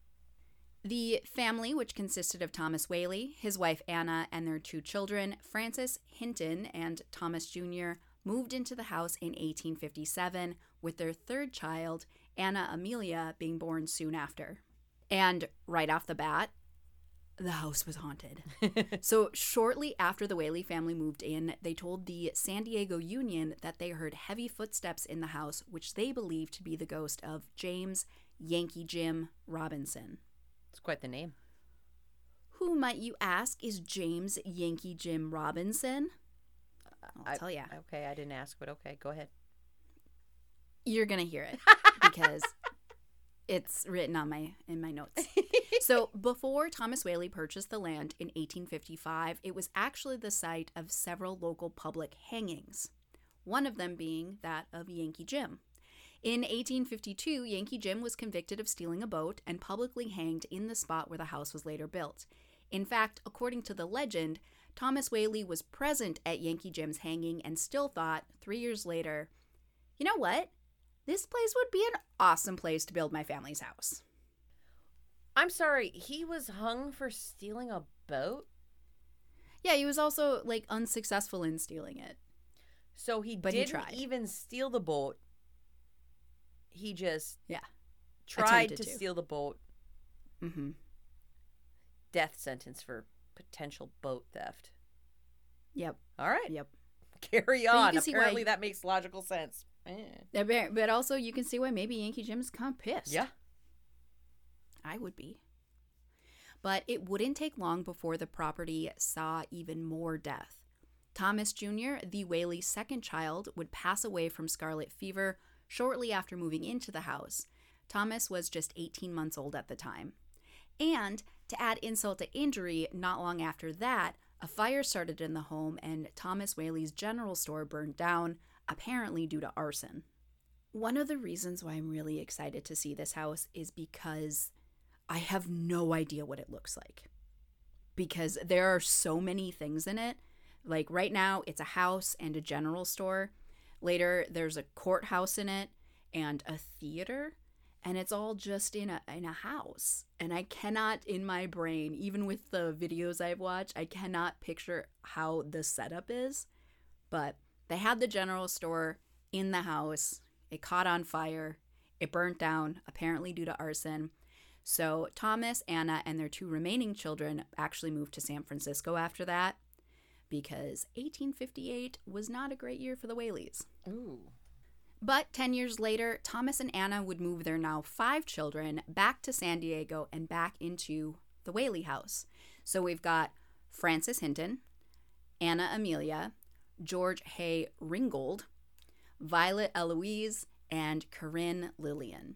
The family, which consisted of Thomas Whaley, his wife Anna, and their two children, Francis Hinton and Thomas Jr., moved into the house in 1857, with their third child, Anna Amelia, being born soon after. And right off the bat, the house was haunted. [laughs] so, shortly after the Whaley family moved in, they told the San Diego Union that they heard heavy footsteps in the house, which they believed to be the ghost of James Yankee Jim Robinson. It's quite the name. Who might you ask is James Yankee Jim Robinson? I'll I- tell you. Okay, I didn't ask, but okay, go ahead. You're gonna hear it [laughs] because it's written on my in my notes. [laughs] So before Thomas Whaley purchased the land in 1855, it was actually the site of several local public hangings. One of them being that of Yankee Jim. In 1852, Yankee Jim was convicted of stealing a boat and publicly hanged in the spot where the house was later built. In fact, according to the legend, Thomas Whaley was present at Yankee Jim's hanging and still thought, three years later, you know what? This place would be an awesome place to build my family's house. I'm sorry, he was hung for stealing a boat? Yeah, he was also like unsuccessful in stealing it. So he But didn't tried. even steal the boat. He just Yeah. tried to, to. steal the boat. Mm-hmm. Death sentence for potential boat theft. Yep. All right. Yep. [laughs] Carry on. see why- Apparently that makes logical sense. But but also, you can see why maybe Yankee Jim's kind of pissed. Yeah. I would be. But it wouldn't take long before the property saw even more death. Thomas Jr., the Whaley's second child, would pass away from scarlet fever shortly after moving into the house. Thomas was just 18 months old at the time. And to add insult to injury, not long after that, a fire started in the home and Thomas Whaley's general store burned down, apparently due to arson. One of the reasons why I'm really excited to see this house is because I have no idea what it looks like. Because there are so many things in it. Like right now, it's a house and a general store. Later, there's a courthouse in it and a theater. And it's all just in a in a house. And I cannot in my brain, even with the videos I've watched, I cannot picture how the setup is. But they had the general store in the house. It caught on fire. It burnt down, apparently due to arson. So Thomas, Anna, and their two remaining children actually moved to San Francisco after that because 1858 was not a great year for the Whaleys. Ooh. But 10 years later, Thomas and Anna would move their now five children back to San Diego and back into the Whaley house. So we've got Francis Hinton, Anna Amelia, George Hay Ringgold, Violet Eloise, and Corinne Lillian.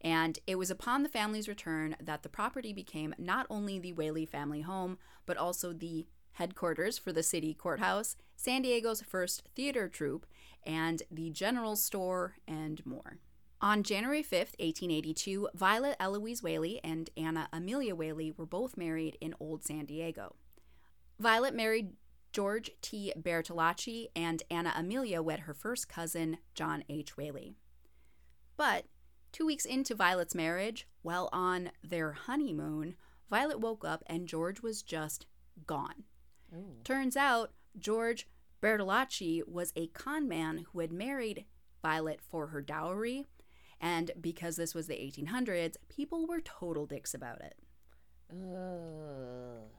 And it was upon the family's return that the property became not only the Whaley family home, but also the headquarters for the city courthouse, San Diego's first theater troupe, and the general store, and more. On January 5th, 1882, Violet Eloise Whaley and Anna Amelia Whaley were both married in Old San Diego. Violet married George T. Bertolacci, and Anna Amelia wed her first cousin, John H. Whaley. But two weeks into Violet's marriage, while on their honeymoon, Violet woke up and George was just gone. Ooh. Turns out George Bertolacci was a con man who had married Violet for her dowry. And because this was the 1800s, people were total dicks about it. Ugh.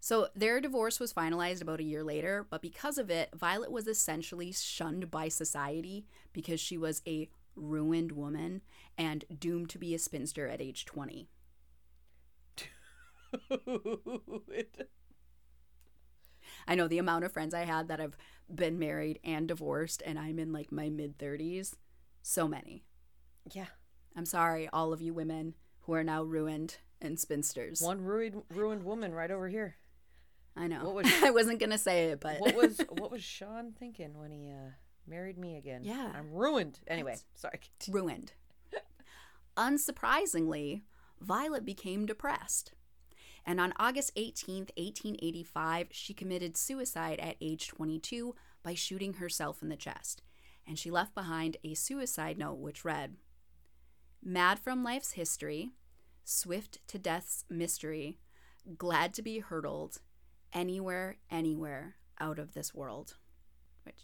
So their divorce was finalized about a year later, but because of it, Violet was essentially shunned by society because she was a ruined woman and doomed to be a spinster at age 20. I know the amount of friends I had that have been married and divorced, and I'm in like my mid 30s. So many. yeah. I'm sorry, all of you women who are now ruined and spinsters. One ruined ruined woman right over here. I know. What [laughs] was- I wasn't going to say it, but. What was [laughs] what was Sean thinking when he uh, married me again? Yeah. I'm ruined. Anyway, That's- sorry. ruined. Unsurprisingly, Violet became depressed. And on August 18th, 1885, she committed suicide at age 22 by shooting herself in the chest. And she left behind a suicide note which read Mad from life's history, swift to death's mystery, glad to be hurtled, anywhere, anywhere out of this world. Which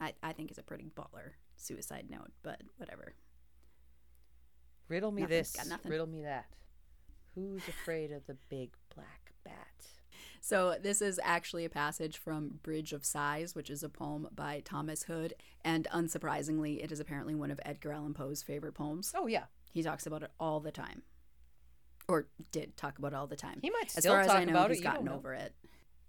I, I think is a pretty baller suicide note, but whatever. Riddle me this. Riddle me that. Who's afraid of the big black bat? So, this is actually a passage from Bridge of Sighs, which is a poem by Thomas Hood. And unsurprisingly, it is apparently one of Edgar Allan Poe's favorite poems. Oh yeah, He talks about it all the time. Or did talk about it all the time. he might As still far as talk I know, about he's it. Gotten know. over it.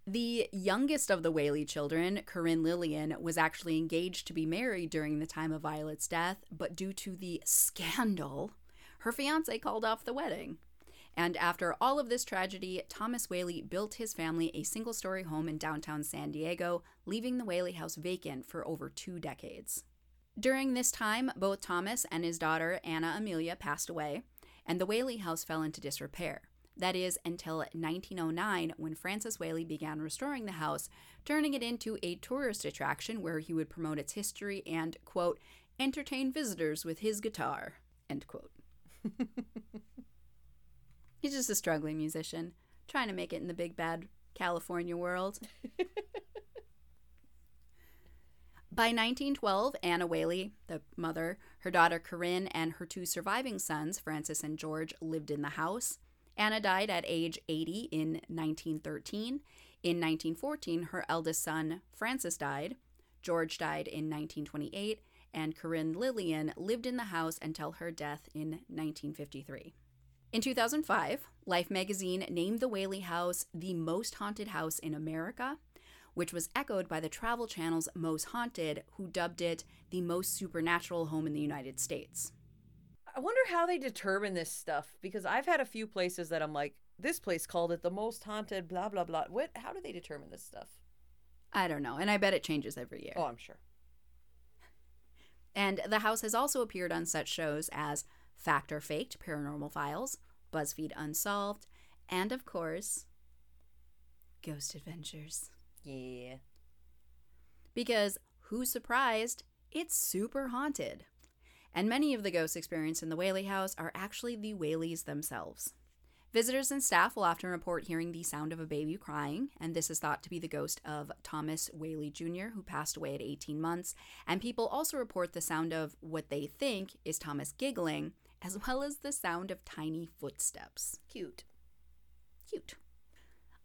The youngest of the Whaley children, Corinne Lillian, was actually engaged to be married during the time of Violet's death, but due to the scandal, her fiance called off the wedding. And after all of this tragedy, Thomas Whaley built his family a single story home in downtown San Diego, leaving the Whaley house vacant for over two decades. During this time, both Thomas and his daughter, Anna Amelia, passed away, and the Whaley house fell into disrepair. That is, until 1909, when Francis Whaley began restoring the house, turning it into a tourist attraction where he would promote its history and, quote, entertain visitors with his guitar, end quote. [laughs] He's just a struggling musician, trying to make it in the big bad California world. [laughs] By 1912, Anna Whaley, the mother, her daughter Corinne, and her two surviving sons, Francis and George, lived in the house. Anna died at age 80 in 1913. In 1914, her eldest son, Francis, died. George died in 1928, and Corinne Lillian lived in the house until her death in 1953. In 2005, Life magazine named the Whaley House the most haunted house in America, which was echoed by the Travel Channel's Most Haunted, who dubbed it the most supernatural home in the United States. I wonder how they determine this stuff because I've had a few places that I'm like, this place called it the most haunted, blah blah blah. What? How do they determine this stuff? I don't know, and I bet it changes every year. Oh, I'm sure. And the house has also appeared on such shows as Fact or Faked, Paranormal Files, BuzzFeed Unsolved, and of course, Ghost Adventures. Yeah. Because who's surprised? It's super haunted. And many of the ghosts experienced in the Whaley house are actually the Whaleys themselves. Visitors and staff will often report hearing the sound of a baby crying, and this is thought to be the ghost of Thomas Whaley Jr., who passed away at 18 months. And people also report the sound of what they think is Thomas giggling, as well as the sound of tiny footsteps. Cute. Cute.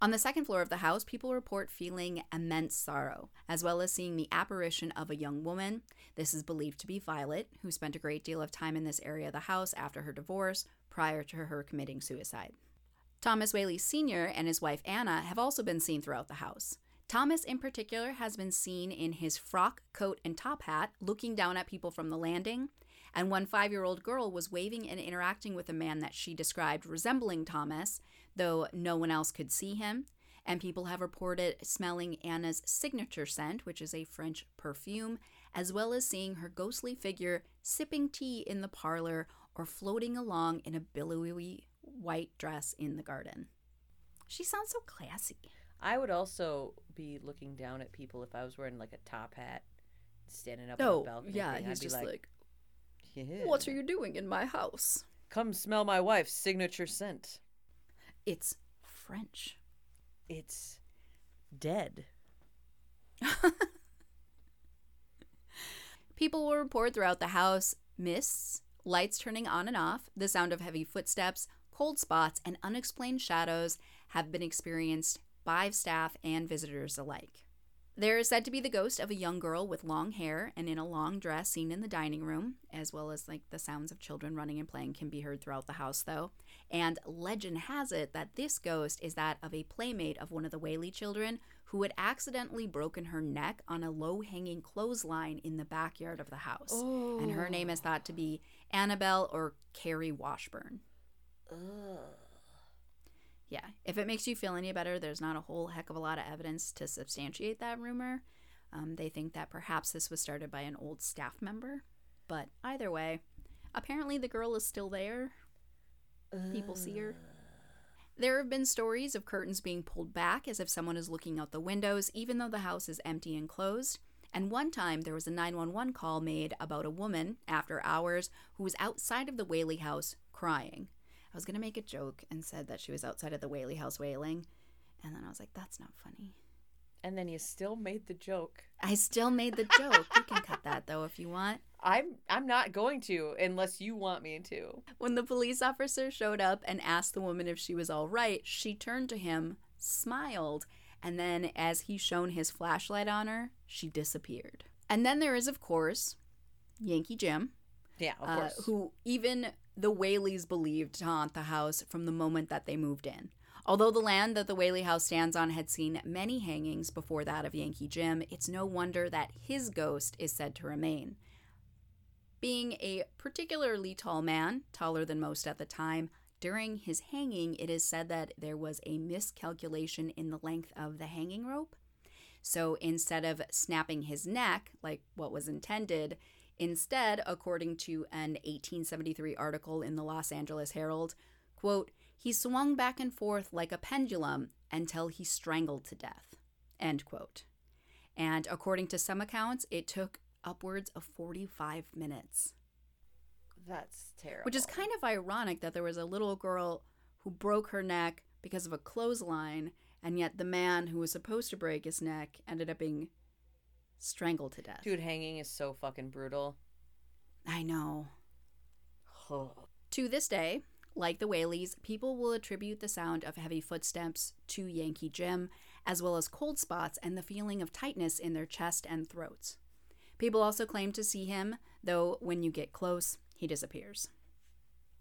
On the second floor of the house, people report feeling immense sorrow, as well as seeing the apparition of a young woman. This is believed to be Violet, who spent a great deal of time in this area of the house after her divorce, prior to her committing suicide. Thomas Whaley Sr. and his wife Anna have also been seen throughout the house. Thomas, in particular, has been seen in his frock, coat, and top hat looking down at people from the landing. And one five year old girl was waving and interacting with a man that she described resembling Thomas, though no one else could see him. And people have reported smelling Anna's signature scent, which is a French perfume, as well as seeing her ghostly figure sipping tea in the parlor or floating along in a billowy white dress in the garden. She sounds so classy. I would also be looking down at people if I was wearing like a top hat, standing up on Oh, a balcony. yeah, thing. he's I'd be just like, like, What are you doing in my house? Come smell my wife's signature scent. It's French. It's dead. [laughs] People will report throughout the house mists, lights turning on and off, the sound of heavy footsteps, cold spots, and unexplained shadows have been experienced by staff and visitors alike. There is said to be the ghost of a young girl with long hair and in a long dress seen in the dining room, as well as like the sounds of children running and playing can be heard throughout the house though. And legend has it that this ghost is that of a playmate of one of the Whaley children who had accidentally broken her neck on a low-hanging clothesline in the backyard of the house. And her name is oh. thought to be Annabelle or Carrie Washburn. Yeah, if it makes you feel any better, there's not a whole heck of a lot of evidence to substantiate that rumor. Um, they think that perhaps this was started by an old staff member. But either way, apparently the girl is still there. People see her. There have been stories of curtains being pulled back as if someone is looking out the windows, even though the house is empty and closed. And one time there was a 911 call made about a woman after hours who was outside of the Whaley house crying. I was going to make a joke and said that she was outside of the Whaley house wailing. And then I was like, that's not funny. And then you still made the joke. I still made the joke. you can cut that though if you want. [laughs] I'm I'm not going to unless you want me to. When the police officer showed up and asked the woman if she was all right, she turned to him, smiled, and then as he shone his flashlight on her, she disappeared. And then there is, of course, Yankee Jim, Yeah, of uh, course. who even the Whaleys believed to haunt the house from the moment that they moved in. Although the land that the Whaley house stands on had seen many hangings before that of Yankee Jim, it's no wonder that his ghost is said to remain. Being a particularly tall man, taller than most at the time, during his hanging, it is said that there was a miscalculation in the length of the hanging rope. So instead of snapping his neck, like what was intended, instead, according to an 1873 article in the Los Angeles Herald, quote, he swung back and forth like a pendulum until he strangled to death, end quote. And according to some accounts, it took upwards of 45 minutes. That's terrible. Which is kind of ironic that there was a little girl who broke her neck because of a clothesline, and yet the man who was supposed to break his neck ended up being strangled to death. Dude, hanging is so fucking brutal. I know. To this day, like the Whaleys, people will attribute the sound of heavy footsteps to Yankee Jim, as well as cold spots and the feeling of tightness in their chest and throats. People also claim to see him, though when you get close, he disappears.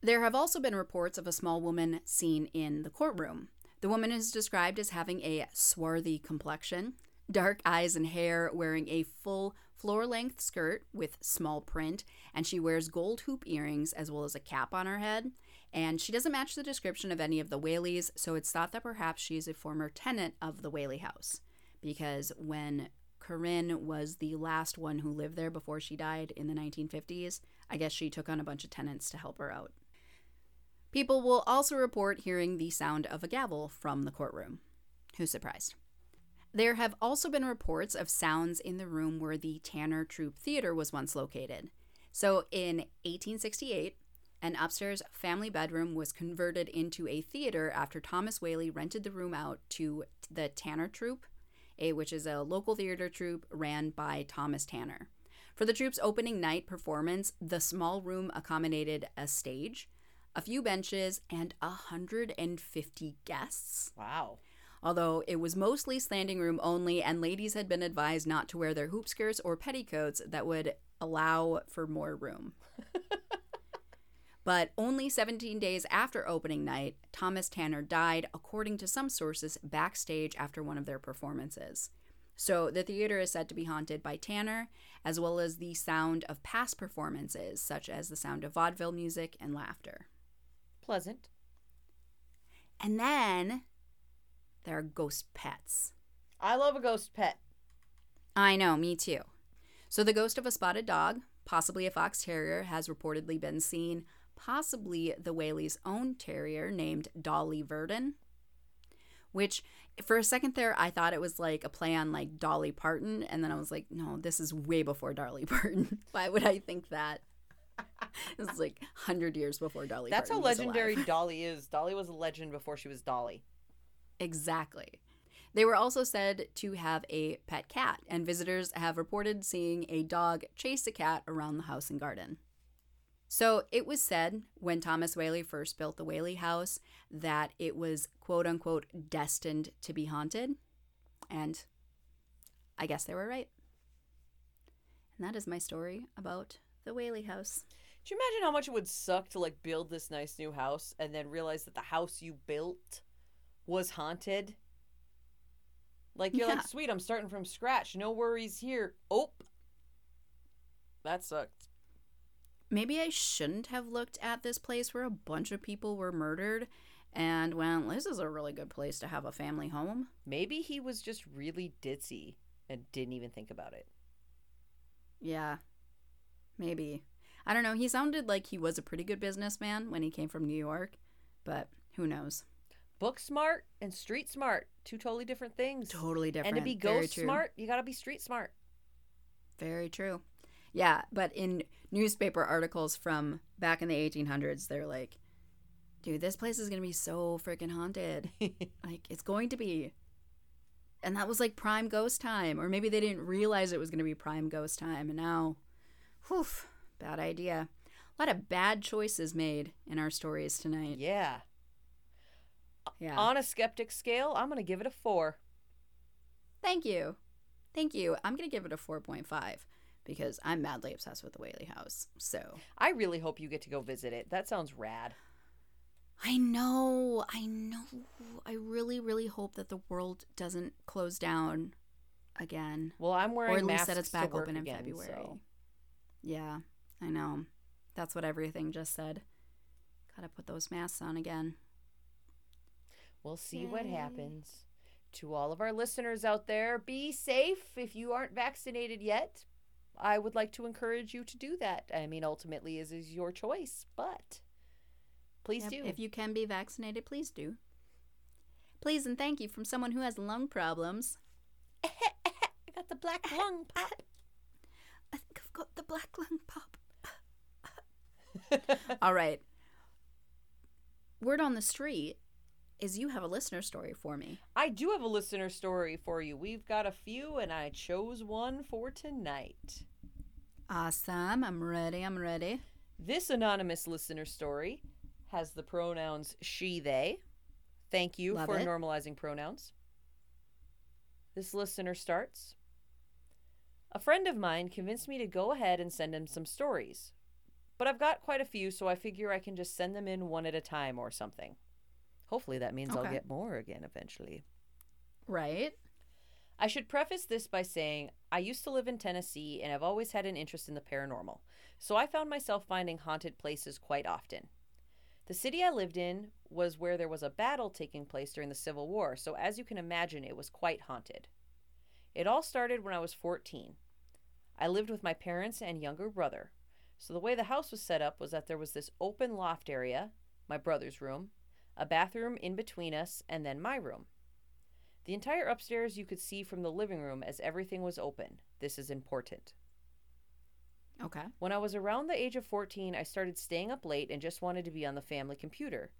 There have also been reports of a small woman seen in the courtroom. The woman is described as having a swarthy complexion, dark eyes and hair, wearing a full floor length skirt with small print, and she wears gold hoop earrings as well as a cap on her head. And she doesn't match the description of any of the Whaleys, so it's thought that perhaps she is a former tenant of the Whaley house. Because when Corinne was the last one who lived there before she died in the 1950s, I guess she took on a bunch of tenants to help her out. People will also report hearing the sound of a gavel from the courtroom. Who's surprised? There have also been reports of sounds in the room where the Tanner Troupe Theater was once located. So in 1868, an upstairs family bedroom was converted into a theater after Thomas Whaley rented the room out to the Tanner Troupe, a, which is a local theater troupe ran by Thomas Tanner. For the troupe's opening night performance, the small room accommodated a stage, a few benches, and 150 guests. Wow. Although it was mostly standing room only, and ladies had been advised not to wear their hoop skirts or petticoats that would allow for more room. but only 17 days after opening night, Thomas Tanner died, according to some sources, backstage after one of their performances. So the theater is said to be haunted by Tanner, as well as the sound of past performances, such as the sound of vaudeville music and laughter. Pleasant. And then there are ghost pets. I love a ghost pet. I know, me too. So the ghost of a spotted dog, possibly a fox terrier, has reportedly been seen, possibly the Whaley's own terrier named Dolly Varden. Which, for a second there, I thought it was like a play on like Dolly Parton, and then I was like, no, this is way before Dolly [laughs] Parton. Why would I think that? [laughs] it's like 100 years before Dolly That's how Parton was alive. legendary Dolly is. Dolly was a legend before she was Dolly. Exactly. They were also said to have a pet cat, and visitors have reported seeing a dog chase a cat around the house and garden. So it was said when Thomas Whaley first built the Whaley house that it was quote unquote destined to be haunted. And I guess they were right. And that is my story about the Whaley house. Do you imagine how much it would suck to like build this nice new house and then realize that the house you built was haunted? Like you're Yeah. like, sweet, I'm starting from scratch. No worries here. Oh, that sucked. maybe I shouldn't have looked at this place where a bunch of people were murdered and went, this is a really good place to have a family home. Maybe he was just really ditzy and didn't even think about it. Yeah, maybe. I don't know. He sounded like he was a pretty good businessman when he came from New York, but who knows? Book smart and street smart, two totally different things. Totally different. And to be ghost smart, you gotta be street smart. Very true. Yeah, but in newspaper articles from back in the 1800s, they're like, dude, this place is going to be so freaking haunted. [laughs] like, it's going to be. And that was like prime ghost time. Or maybe they didn't realize it was going to be prime ghost time. And now, whew, bad idea. A lot of bad choices made in our stories tonight. yeah. Yeah. On a skeptic scale, I'm gonna give it a four. Thank you. Thank you. I'm going to give it a 4.5 because I'm madly obsessed with the Whaley House. So. I really hope you get to go visit it. That sounds rad. I know, I know. I really, really hope that the world doesn't close down again, Well, I'm wearing or at least masks that it's to back open in again, February. so- Yeah, I know. That's what everything just said. Gotta put those masks on again. We'll see what mm. happens. To all of our listeners out there, be safe if you aren't vaccinated yet. I would like to encourage you to do that. I mean, ultimately, is is your choice, but please Yep, do. If you can be vaccinated, please do. Please and thank you from someone who has lung problems. I [laughs] got the black lung pop. [laughs] I think I've got the black lung pop. [laughs] All right. Word on the street is you have a listener story for me. I do have a listener story for you. We've got a few, and I chose one for tonight. Awesome. I'm ready. I'm ready. This anonymous listener story has the pronouns she, they. Thank you Love for it. normalizing pronouns. This listener starts A friend of mine convinced me to go ahead and send him some stories. But I've got quite a few, so I figure I can just send them in one at a time or something. Hopefully that means I'll get more again eventually. Right? I should preface this by saying I used to live in Tennessee and I've always had an interest in the paranormal, so I found myself finding haunted places quite often. The city I lived in was where there was a battle taking place during the Civil War, so as you can imagine, it was quite haunted. It all started when I was 14. I lived with my parents and younger brother. So the way the house was set up was that there was this open loft area, my brother's room, a bathroom in between us, and then my room. The entire upstairs you could see from the living room as everything was open. This is important. Okay. When I was around the age of 14, I started staying up late and just wanted to be on the family computer.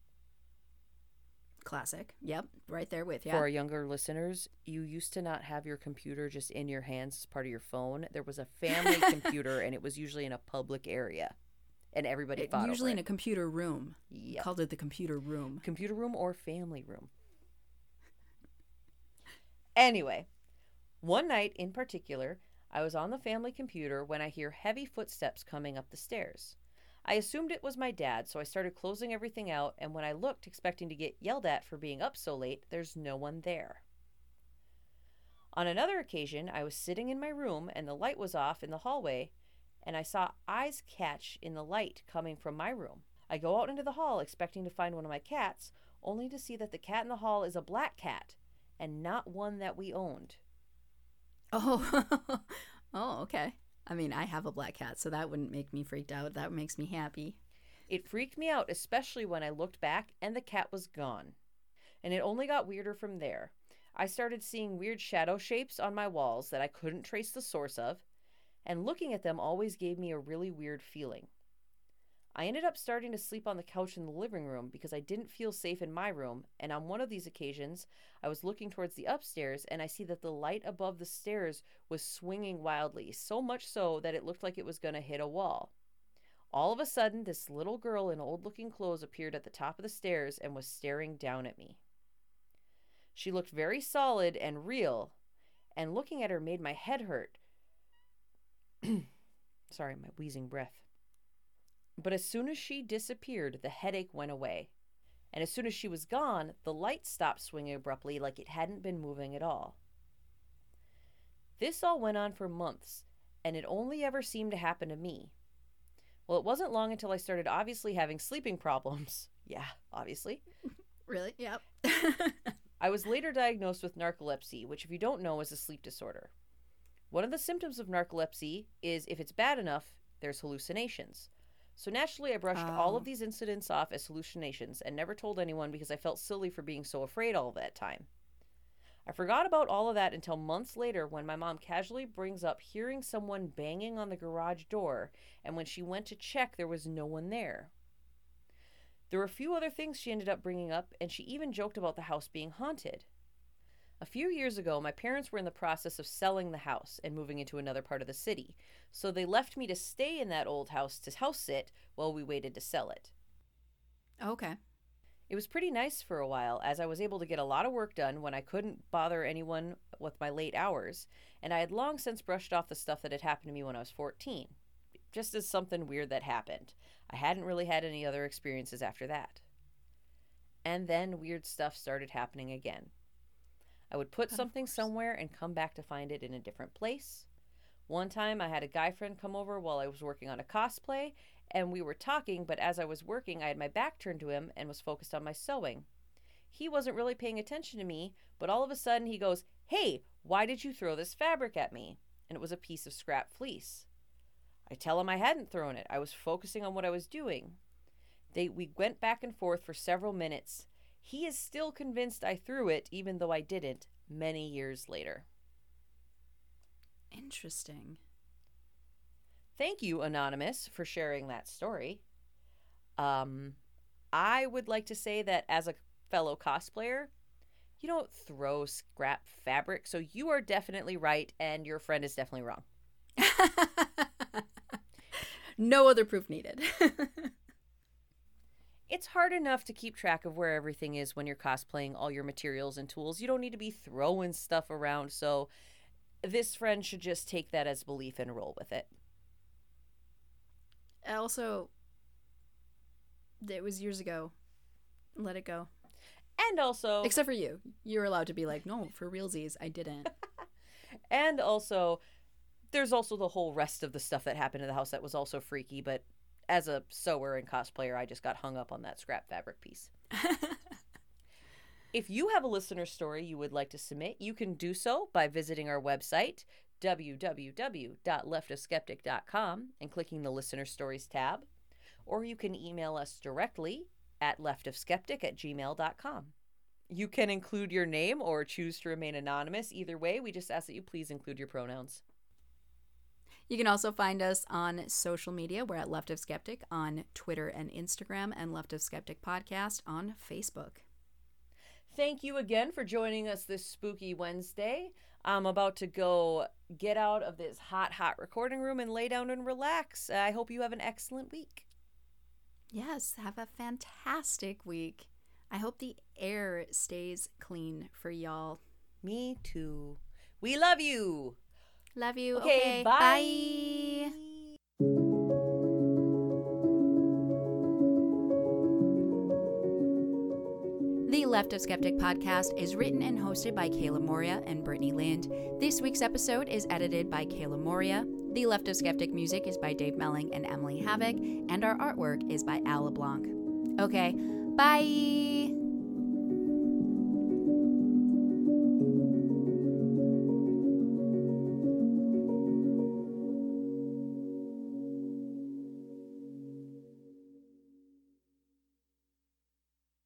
Classic. Yep. Right there with you. For our younger listeners, you used to not have your computer just in your hands as part of your phone. There was a family [laughs] computer, and it was usually in a public area, and everybody It- fought usually in over a computer room. it. Yep. Called it the computer room. computer room or family room. Anyway, one night in particular, I was on the family computer when I hear heavy footsteps coming up the stairs. I assumed it was my dad, so I started closing everything out, and when I looked, expecting to get yelled at for being up so late, there's no one there. On another occasion, I was sitting in my room and the light was off in the hallway, and I saw eyes catch in the light coming from my room. I go out into the hall expecting to find one of my cats, only to see that the cat in the hall is a black cat and not one that we owned. Oh. [laughs] oh, okay. I mean, I have a black cat, so that wouldn't make me freaked out. That makes me happy. It freaked me out, especially when I looked back and the cat was gone. And it only got weirder from there. I started seeing weird shadow shapes on my walls that I couldn't trace the source of, and looking at them always gave me a really weird feeling. I ended up starting to sleep on the couch in the living room because I didn't feel safe in my room, and on one of these occasions, I was looking towards the upstairs and I see that the light above the stairs was swinging wildly, so much so that it looked like it was going to hit a wall. All of a sudden, this little girl in old looking clothes appeared at the top of the stairs and was staring down at me. She looked very solid and real, and looking at her made my head hurt. [clears throat] Sorry, my wheezing breath. But as soon as she disappeared, the headache went away. And as soon as she was gone, the light stopped swinging abruptly like it hadn't been moving at all. This all went on for months, and it only ever seemed to happen to me. Well, it wasn't long until I started obviously having sleeping problems. [laughs] Yeah, obviously. [laughs] Really? Yep. [laughs] I was later diagnosed with narcolepsy, which, if you don't know, is a sleep disorder. One of the symptoms of narcolepsy is if it's bad enough, there's hallucinations. So naturally, I brushed all of ah. these incidents off as hallucinations and never told anyone because I felt silly for being so afraid all that time. I forgot about all of that until months later when my mom casually brings up hearing someone banging on the garage door, and when she went to check, there was no one there. There were a few other things she ended up bringing up, and she even joked about the house being haunted. A few years ago, my parents were in the process of selling the house and moving into another part of the city, so they left me to stay in that old house to house sit while we waited to sell it. okay. It was pretty nice for a while, as I was able to get a lot of work done when I couldn't bother anyone with my late hours, and I had long since brushed off the stuff that had happened to me when I was 14. Just as something weird that happened. I hadn't really had any other experiences after that. And then weird stuff started happening again. I would put something somewhere and come back to find it in a different place. One time I had a guy friend come over while I was working on a cosplay, and we were talking, but as I was working, I had my back turned to him and was focused on my sewing. He wasn't really paying attention to me, but all of a sudden he goes, Hey, why did you throw this fabric at me? And it was a piece of scrap fleece. I tell him I hadn't thrown it, I was focusing on what I was doing. They, we went back and forth for several minutes. He is still convinced I threw it, even though I didn't, many years later. Interesting. Thank you, Anonymous, for sharing that story. Um, I would like to say that as a fellow cosplayer, you don't throw scrap fabric, so you are definitely right, and your friend is definitely wrong. [laughs] no other proof needed. [laughs] It's hard enough to keep track of where everything is when you're cosplaying all your materials and tools. You don't need to be throwing stuff around, so this friend should just take that as belief and roll with it. also, it was years ago. Let it go. And also, Except for you. You're allowed to be like, no, for realsies, I didn't. [laughs] And also, there's also the whole rest of the stuff that happened in the house that was also freaky, but as a sewer and cosplayer, I just got hung up on that scrap fabric piece. [laughs] If you have a listener story you would like to submit, you can do so by visiting our website, www.leftofskeptic.com, and clicking the Listener Stories tab. Or you can email us directly at leftofskeptic at gmail.com. You can include your name or choose to remain anonymous. Either way, we just ask that you please include your pronouns. You can also find us on social media. We're at Left of Skeptic on Twitter and Instagram, and Left of Skeptic Podcast on Facebook. Thank you again for joining us this spooky Wednesday. I'm about to go get out of this hot, hot recording room and lay down and relax. Uh, I hope you have an excellent week. Yes, have a fantastic week. I hope the air stays clean for y'all. Me too. We love you. Love you. Okay, Okay, bye. bye. The Left of Skeptic podcast is written and hosted by Kayla Moria and Brittany Lind. This week's episode is edited by Kayla Moria. The Left of Skeptic music is by Dave Melling and Emily Havoc, and our artwork is by Al LeBlanc. Okay, bye.